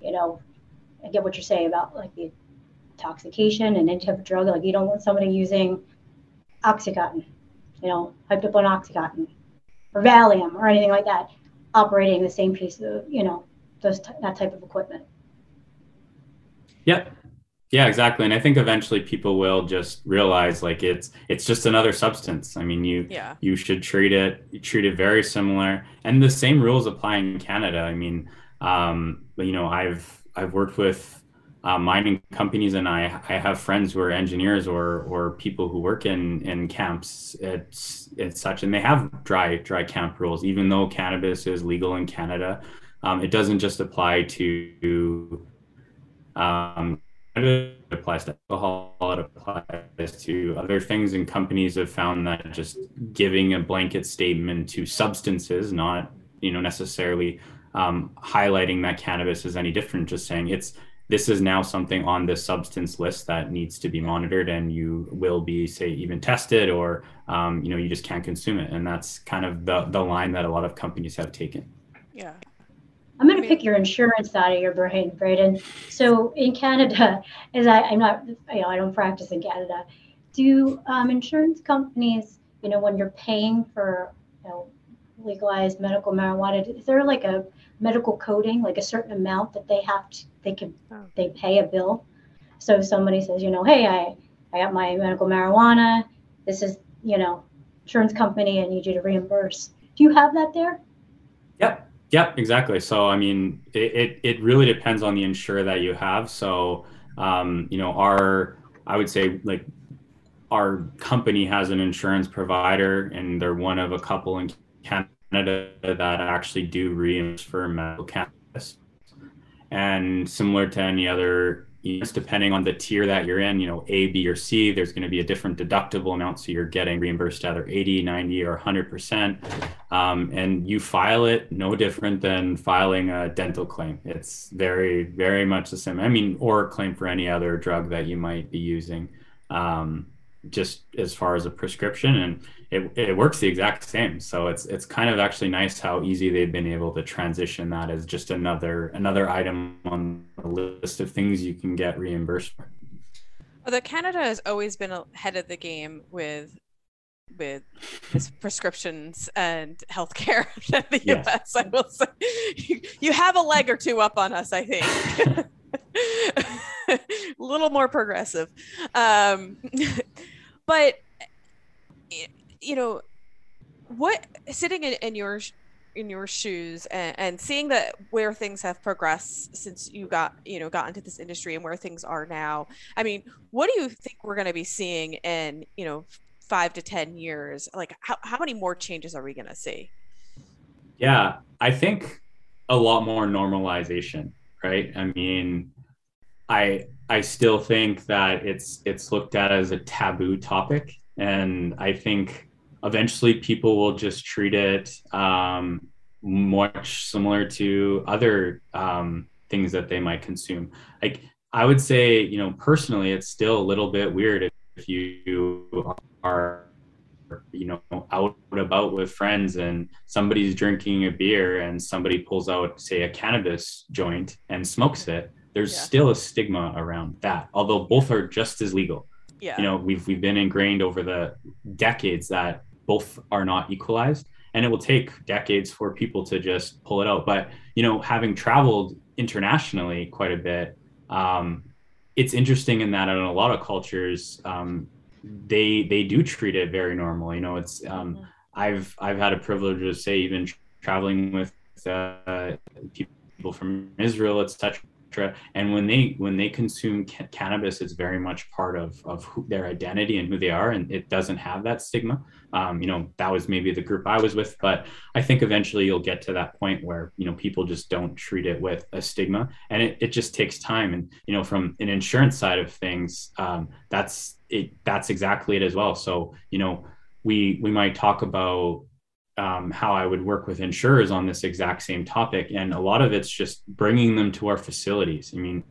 you know, I get what you're saying about like the intoxication and any type of drug. Like you don't want somebody using Oxycontin you know, hyped up on Oxycontin or Valium or anything like that, operating the same piece of, you know, those t- that type of equipment. Yep. Yeah, exactly. And I think eventually people will just realize like it's it's just another substance. I mean, you yeah. you should treat it you treat it very similar, and the same rules apply in Canada. I mean, um, you know, I've I've worked with uh, mining companies, and I, I have friends who are engineers or or people who work in in camps. It's it's such, and they have dry dry camp rules. Even though cannabis is legal in Canada, um, it doesn't just apply to. Um, it applies to alcohol. It applies to other things, and companies have found that just giving a blanket statement to substances, not you know necessarily um, highlighting that cannabis is any different, just saying it's this is now something on this substance list that needs to be monitored and you will be say even tested or um, you know you just can't consume it and that's kind of the, the line that a lot of companies have taken yeah i'm going to pick your insurance out of your brain brayden so in canada as I, i'm not you know i don't practice in canada do um, insurance companies you know when you're paying for you know legalized medical marijuana is there like a medical coding, like a certain amount that they have to, they can, oh. they pay a bill. So if somebody says, you know, hey, I, I got my medical marijuana. This is, you know, insurance company. I need you to reimburse. Do you have that there? Yep. Yep. Exactly. So, I mean, it, it, it really depends on the insurer that you have. So, um, you know, our, I would say like our company has an insurance provider and they're one of a couple in Canada Canada that actually do reimburse for medical cannabis. And similar to any other, depending on the tier that you're in, you know, A, B, or C, there's going to be a different deductible amount. So you're getting reimbursed either 80, 90, or 100%. Um, and you file it no different than filing a dental claim. It's very, very much the same. I mean, or a claim for any other drug that you might be using. Um, just as far as a prescription and it, it works the exact same. So it's it's kind of actually nice how easy they've been able to transition that as just another another item on the list of things you can get reimbursed for. Although canada has always been ahead of the game with with prescriptions and healthcare than the yes. us i will say. You, you have a leg or two up on us i think. A little more progressive. Um, but you know what sitting in, in your in your shoes and, and, seeing that where things have progressed since you got you know got into this industry and where things are now i mean what do you think we're going to be seeing in you know five to ten years? Like how, how many more changes are we going to see? Yeah i think a lot more normalization right? I mean i i still think that it's it's looked at as a taboo topic and I think eventually people will just treat it um, much similar to other um, things that they might consume. Like I would say, you know, personally, it's still a little bit weird if you are you know out about with friends and somebody's drinking a beer and somebody pulls out say a cannabis joint and smokes it there's yeah. still a stigma around that although both are just as legal yeah you know we've we've been ingrained over the decades that both are not equalized and it will take decades for people to just pull it out but you know having traveled internationally quite a bit um, it's interesting in that in a lot of cultures um, they they do treat it very normal. You know, it's um, mm-hmm. I've I've had a privilege of say even traveling with uh, people from Israel, etc. And when they when they consume ca- cannabis, it's very much part of of who, their identity and who they are, and it doesn't have that stigma. Um, you know, that was maybe the group I was with, but I think eventually you'll get to that point where you know people just don't treat it with a stigma, and it, it just takes time. And you know, from an insurance side of things, um, that's it that's exactly it as well. So you know, we we might talk about um, how I would work with insurers on this exact same topic, and a lot of it's just bringing them to our facilities. I mean,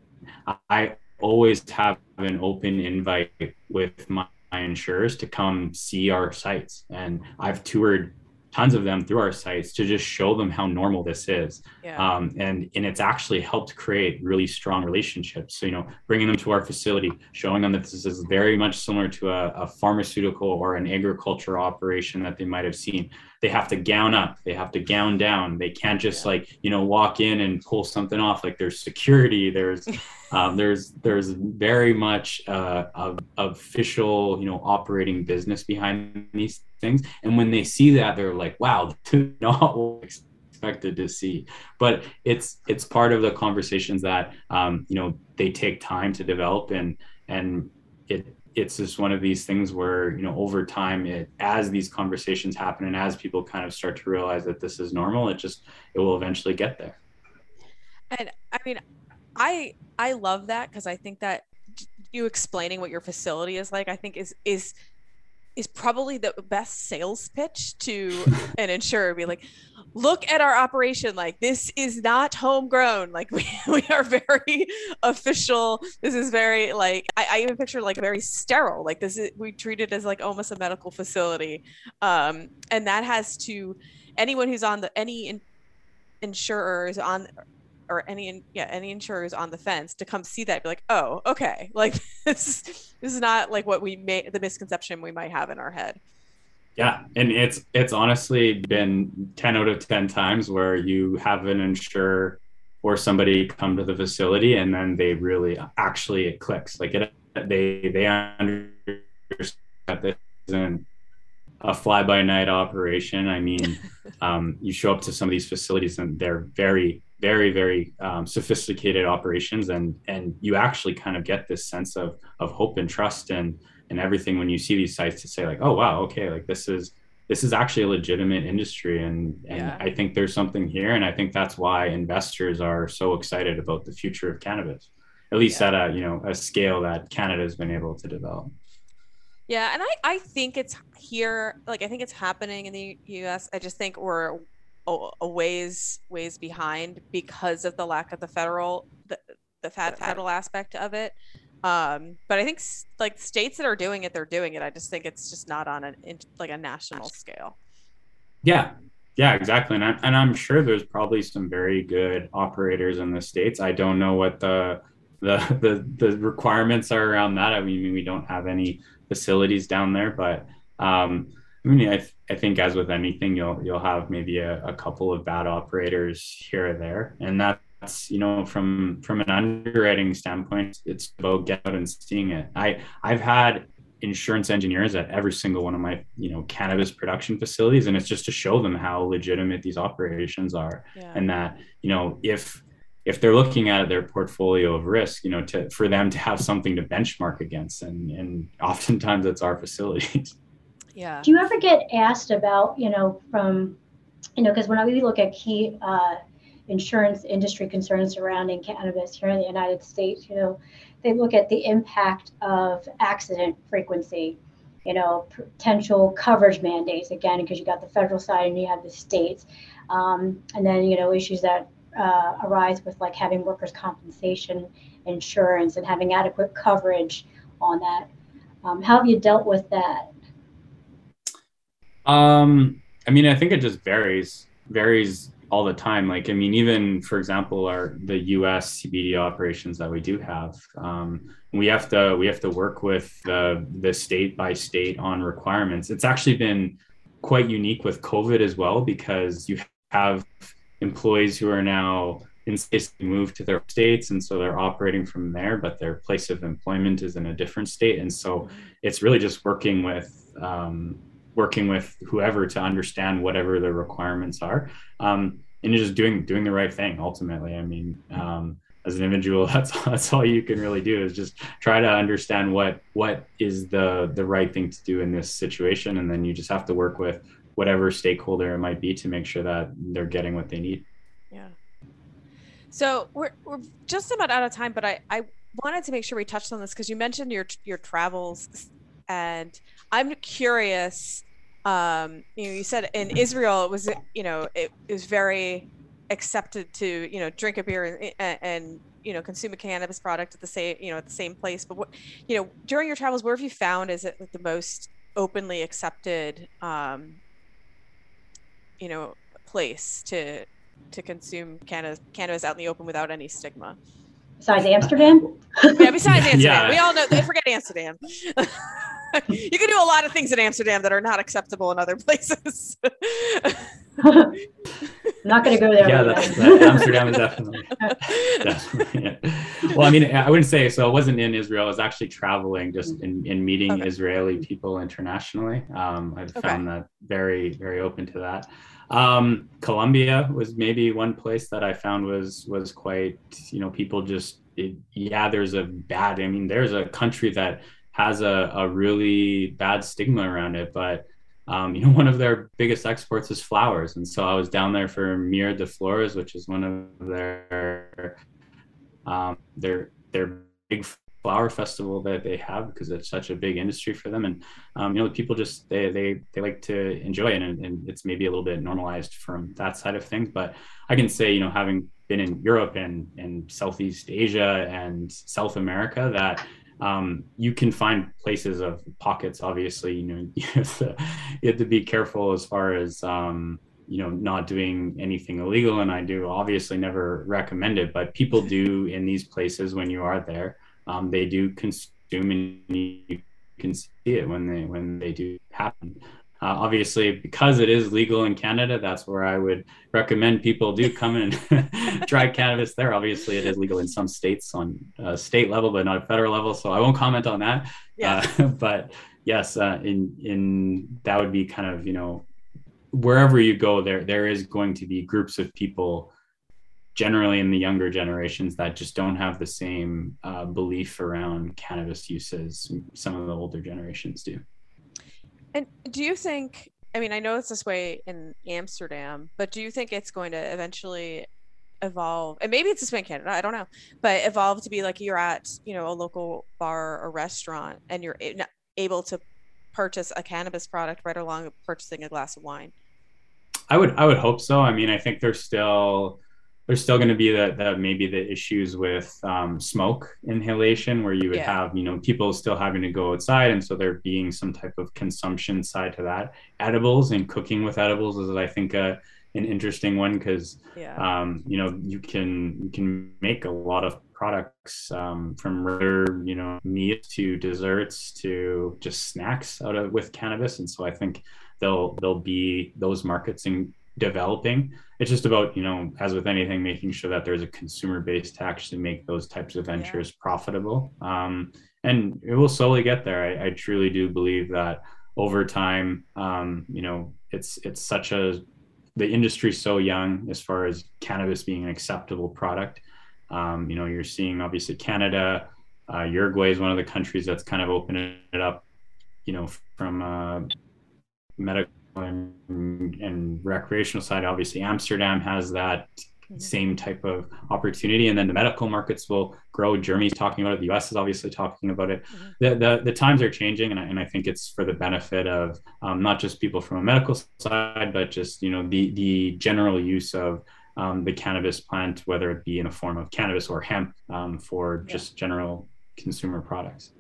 I always have an open invite with my, my insurers to come see our sites, and I've toured tons of them through our sites to just show them how normal this is. Yeah. Um, and, and it's actually helped create really strong relationships. So, you know, bringing them to our facility, showing them that this is very much similar to a, a pharmaceutical or an agriculture operation that they might have seen. They have to gown up, they have to gown down. They can't just yeah. like, you know, walk in and pull something off. Like there's security, there's um, there's there's very much uh, of, official you know operating business behind these things. And when they see that they're like wow not expected to see. But it's it's part of the conversations that um, you know they take time to develop. And and it it's just one of these things where you know over time it as these conversations happen and as people kind of start to realize that this is normal it just it will eventually get there. And i mean I I love that because I think that you explaining what your facility is like, I think is is is probably the best sales pitch to an insurer. Be like, look at our operation. Like this is not homegrown. Like we, we are very official. This is very like I, I even picture like very sterile. Like this is we treat it as like almost a medical facility. Um, and that has to anyone who's on the any in, insurers on or any yeah any insurers on the fence to come see that be like oh okay like this this is not like what we may the misconception we might have in our head. Yeah and it's it's honestly been 10 out of 10 times where you have an insurer or somebody come to the facility and then they really actually it clicks like it they they understand that this isn't a fly by night operation. I mean um, you show up to some of these facilities and they're very very very um, sophisticated operations and and you actually kind of get this sense of of hope and trust and and everything when you see these sites to say like oh wow okay like this is this is actually a legitimate industry and and yeah. i think there's something here and i think that's why investors are so excited about the future of cannabis at least yeah. at a you know a scale that canada has been able to develop yeah and i i think it's here like i think it's happening in the us i just think we're a, ways ways behind because of the lack of the federal the, the federal aspect of it. Um, but i think like states that are doing it they're doing it. I just think it's just not on an like a national. scale. Yeah. Yeah exactly. And, I, and i'm sure there's probably some very good operators in the states. I don't know what the the the, the requirements are around that. I mean we don't have any facilities down there but um, I mean, I, th- I think as with anything, you'll you'll have maybe a, a couple of bad operators here or there, and that's you know from from an underwriting standpoint, it's about getting out and seeing it. I I've had insurance engineers at every single one of my you know cannabis production facilities, and it's just to show them how legitimate these operations are, yeah. and that you know if if they're looking at their portfolio of risk, you know, to for them to have something to benchmark against, and and oftentimes it's our facilities. Yeah. Do you ever get asked about, you know, from, you know, because when we look at key uh, insurance industry concerns surrounding cannabis here in the United States, you know, they look at the impact of accident frequency, you know, potential coverage mandates, again, because you got the federal side and you have the states. Um, and then, you know, issues that uh, arise with like having workers' compensation insurance and having adequate coverage on that. Um, how have you dealt with that? Um, I mean, I think it just varies, varies all the time. Like, I mean, even for example, our the U.S. CBD operations that we do have, um, we have to we have to work with the the state by state on requirements. It's actually been quite unique with COVID as well because you have employees who are now in states move to their states and so they're operating from there but their place of employment is in a different state and so it's really just working with um, working with whoever to understand whatever the requirements are um, and just doing doing the right thing ultimately. I mean um, as an individual that's that's all you can really do is just try to understand what what is the the right thing to do in this situation. And then you just have to work with whatever stakeholder it might be to make sure that they're getting what they need. Yeah. So we're, we're just about out of time but i i wanted to make sure we touched on this because you mentioned your your travels and i'm curious um you know you said in israel it was you know it, it was very accepted to you know drink a beer and, and, you know consume a cannabis product at the same you know at the same place. But what you know during your travels where have you found is it the most openly accepted um you know place to to consume cannabis cannabis out in the open without any stigma? Besides amsterdam? Yeah besides amsterdam. Yeah. we all know forget amsterdam you can do a lot of things in Amsterdam that are not acceptable in other places. not going to go there. Yeah, that, that Amsterdam is definitely. definitely yeah. Well, I mean, I wouldn't say so. I wasn't in Israel. I was actually traveling, just in, in meeting okay. Israeli people internationally. Um, I've okay. found that very, very open to that. Um, Colombia was maybe one place that I found was was quite, you know, people just. It, yeah, there's a bad. I mean, there's a country that has a, a really bad stigma around it. But um, you know, one of their biggest exports is flowers, and so I was down there for Mira de Flores, which is one of their um, their their big flower festival that they have because it's such a big industry for them and um, you know people just they they, they like to enjoy it and, and, it's maybe a little bit normalized from that side of things but i can say you know having been in europe and and southeast asia and south america that um, you can find places of pockets. Obviously, you know you have to, you have to be careful as far as um, you know not doing anything illegal. And I do obviously never recommend it, but people do in these places when you are there. Um, they do consume, and you can see it when they when they do happen. Uh, obviously, because it is legal in Canada, that's where I would recommend people do come and try cannabis there. Obviously, it is legal in some states on a state level, but not a federal level. So I won't comment on that. Yeah. Uh, but yes, uh, in in that would be kind of you know wherever you go, there there is going to be groups of people generally in the younger generations that just don't have the same uh, belief around cannabis use as some of the older generations do. And do you think? I mean, I know it's this way in Amsterdam, but do you think it's going to eventually evolve? And maybe it's this way in Canada. I don't know, but evolve to be like you're at, you know, a local bar or restaurant, and you're able to purchase a cannabis product right along with purchasing a glass of wine. I would, I would hope so. I mean, I think there's still there's still going to be that that maybe the issues with um, smoke inhalation where you would yeah. have you know people still having to go outside and so there being some type of consumption side to that edibles and cooking with edibles is i think a, an interesting one because yeah. um, you know you can you can make a lot of products um, from regular you know meat to desserts to just snacks out of with cannabis and so i think there'll there'll be those markets in developing. It's just about, you know, as with anything, making sure that there's a consumer base to actually make those types of ventures yeah. profitable. Um, and it will slowly get there. I, I, truly do believe that over time, um, you know, it's it's such a the industry's so young as far as cannabis being an acceptable product. Um, you know, you're seeing obviously Canada, uh, Uruguay is one of the countries that's kind of opening it up, you know, from uh, medical and, and recreational side, obviously Amsterdam has that mm-hmm. same type of opportunity. And then the medical markets will grow. Germany's talking about it. The us is obviously talking about it. Mm-hmm. the, the, the times are changing and I, and I think it's for the benefit of um, not just people from a medical side but just you know the the general use of um, the cannabis plant whether it be in a form of cannabis or hemp um, for just general consumer products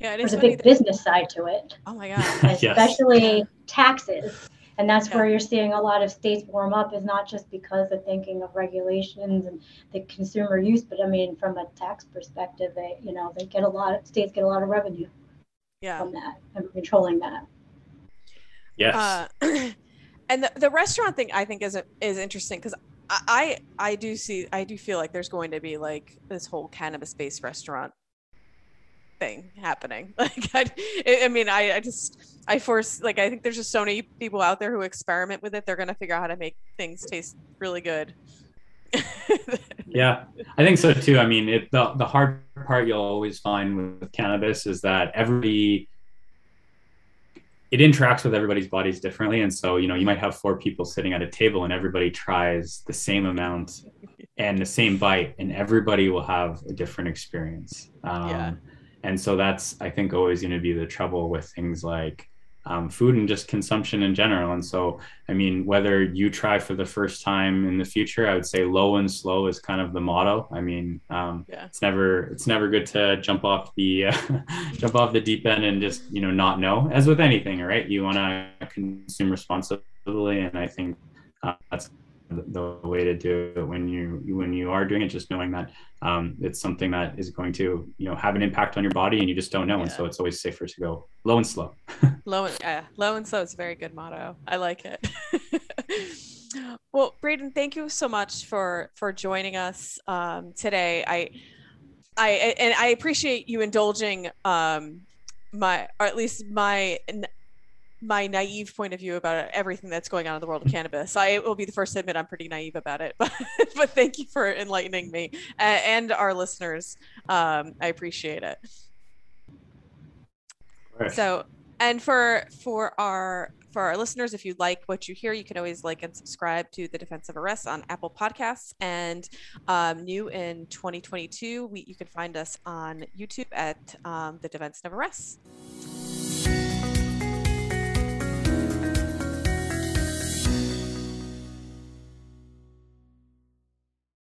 Yeah, there's a big business side to it. Oh my god. Especially yes. taxes. And that's yeah. where you're seeing a lot of states warm up is not just because of thinking of regulations and the consumer use, but I mean from a tax perspective, they you know, they get a lot of states get a lot of revenue yeah. from that and controlling that. Yes. Uh, and the, the restaurant thing I think is is interesting because I I do see I do feel like there's going to be like this whole cannabis based restaurant thing happening. Like I, I mean I, I just I force like I think there's just so many people out there who experiment with it. They're gonna figure out how to make things taste really good. yeah, I think so too. I mean, it, the the hard part you'll always find with cannabis is that every it interacts with everybody's bodies differently and so you know you might have four people sitting at a table and everybody tries the same amount and the same bite and everybody will have a different experience um, yeah. And so that's i think always going to be the trouble with things like um, food and just consumption in general. And so, I mean, whether you try for the first time in the future, I would say low and slow is kind of the motto. I mean, um, yeah. it's never it's never good to jump off the uh, jump off the deep end and just you know not know. As with anything, right? You want to consume responsibly, and I think uh, that's the way to do it when you when you are doing it just knowing that um, it's something that is going to you know have an impact on your body and you just don't know. Yeah. and so it's always safer to go low and slow. Low and yeah low and slow is a very good motto. I like it. Well brayden thank you so much for for joining us um, today. I i and i appreciate you indulging um my or at least my my naive point of view about everything that's going on in the world of cannabis. I will be the first to admit I'm pretty naive about it, but but thank you for enlightening me and our listeners. Um, I appreciate it. So, and for for our for our listeners, if you like what you hear, you can always like and subscribe to the Defense Never Rests on Apple Podcasts. And um, new in 2022, we, you can find us on YouTube at um, the Never Rests.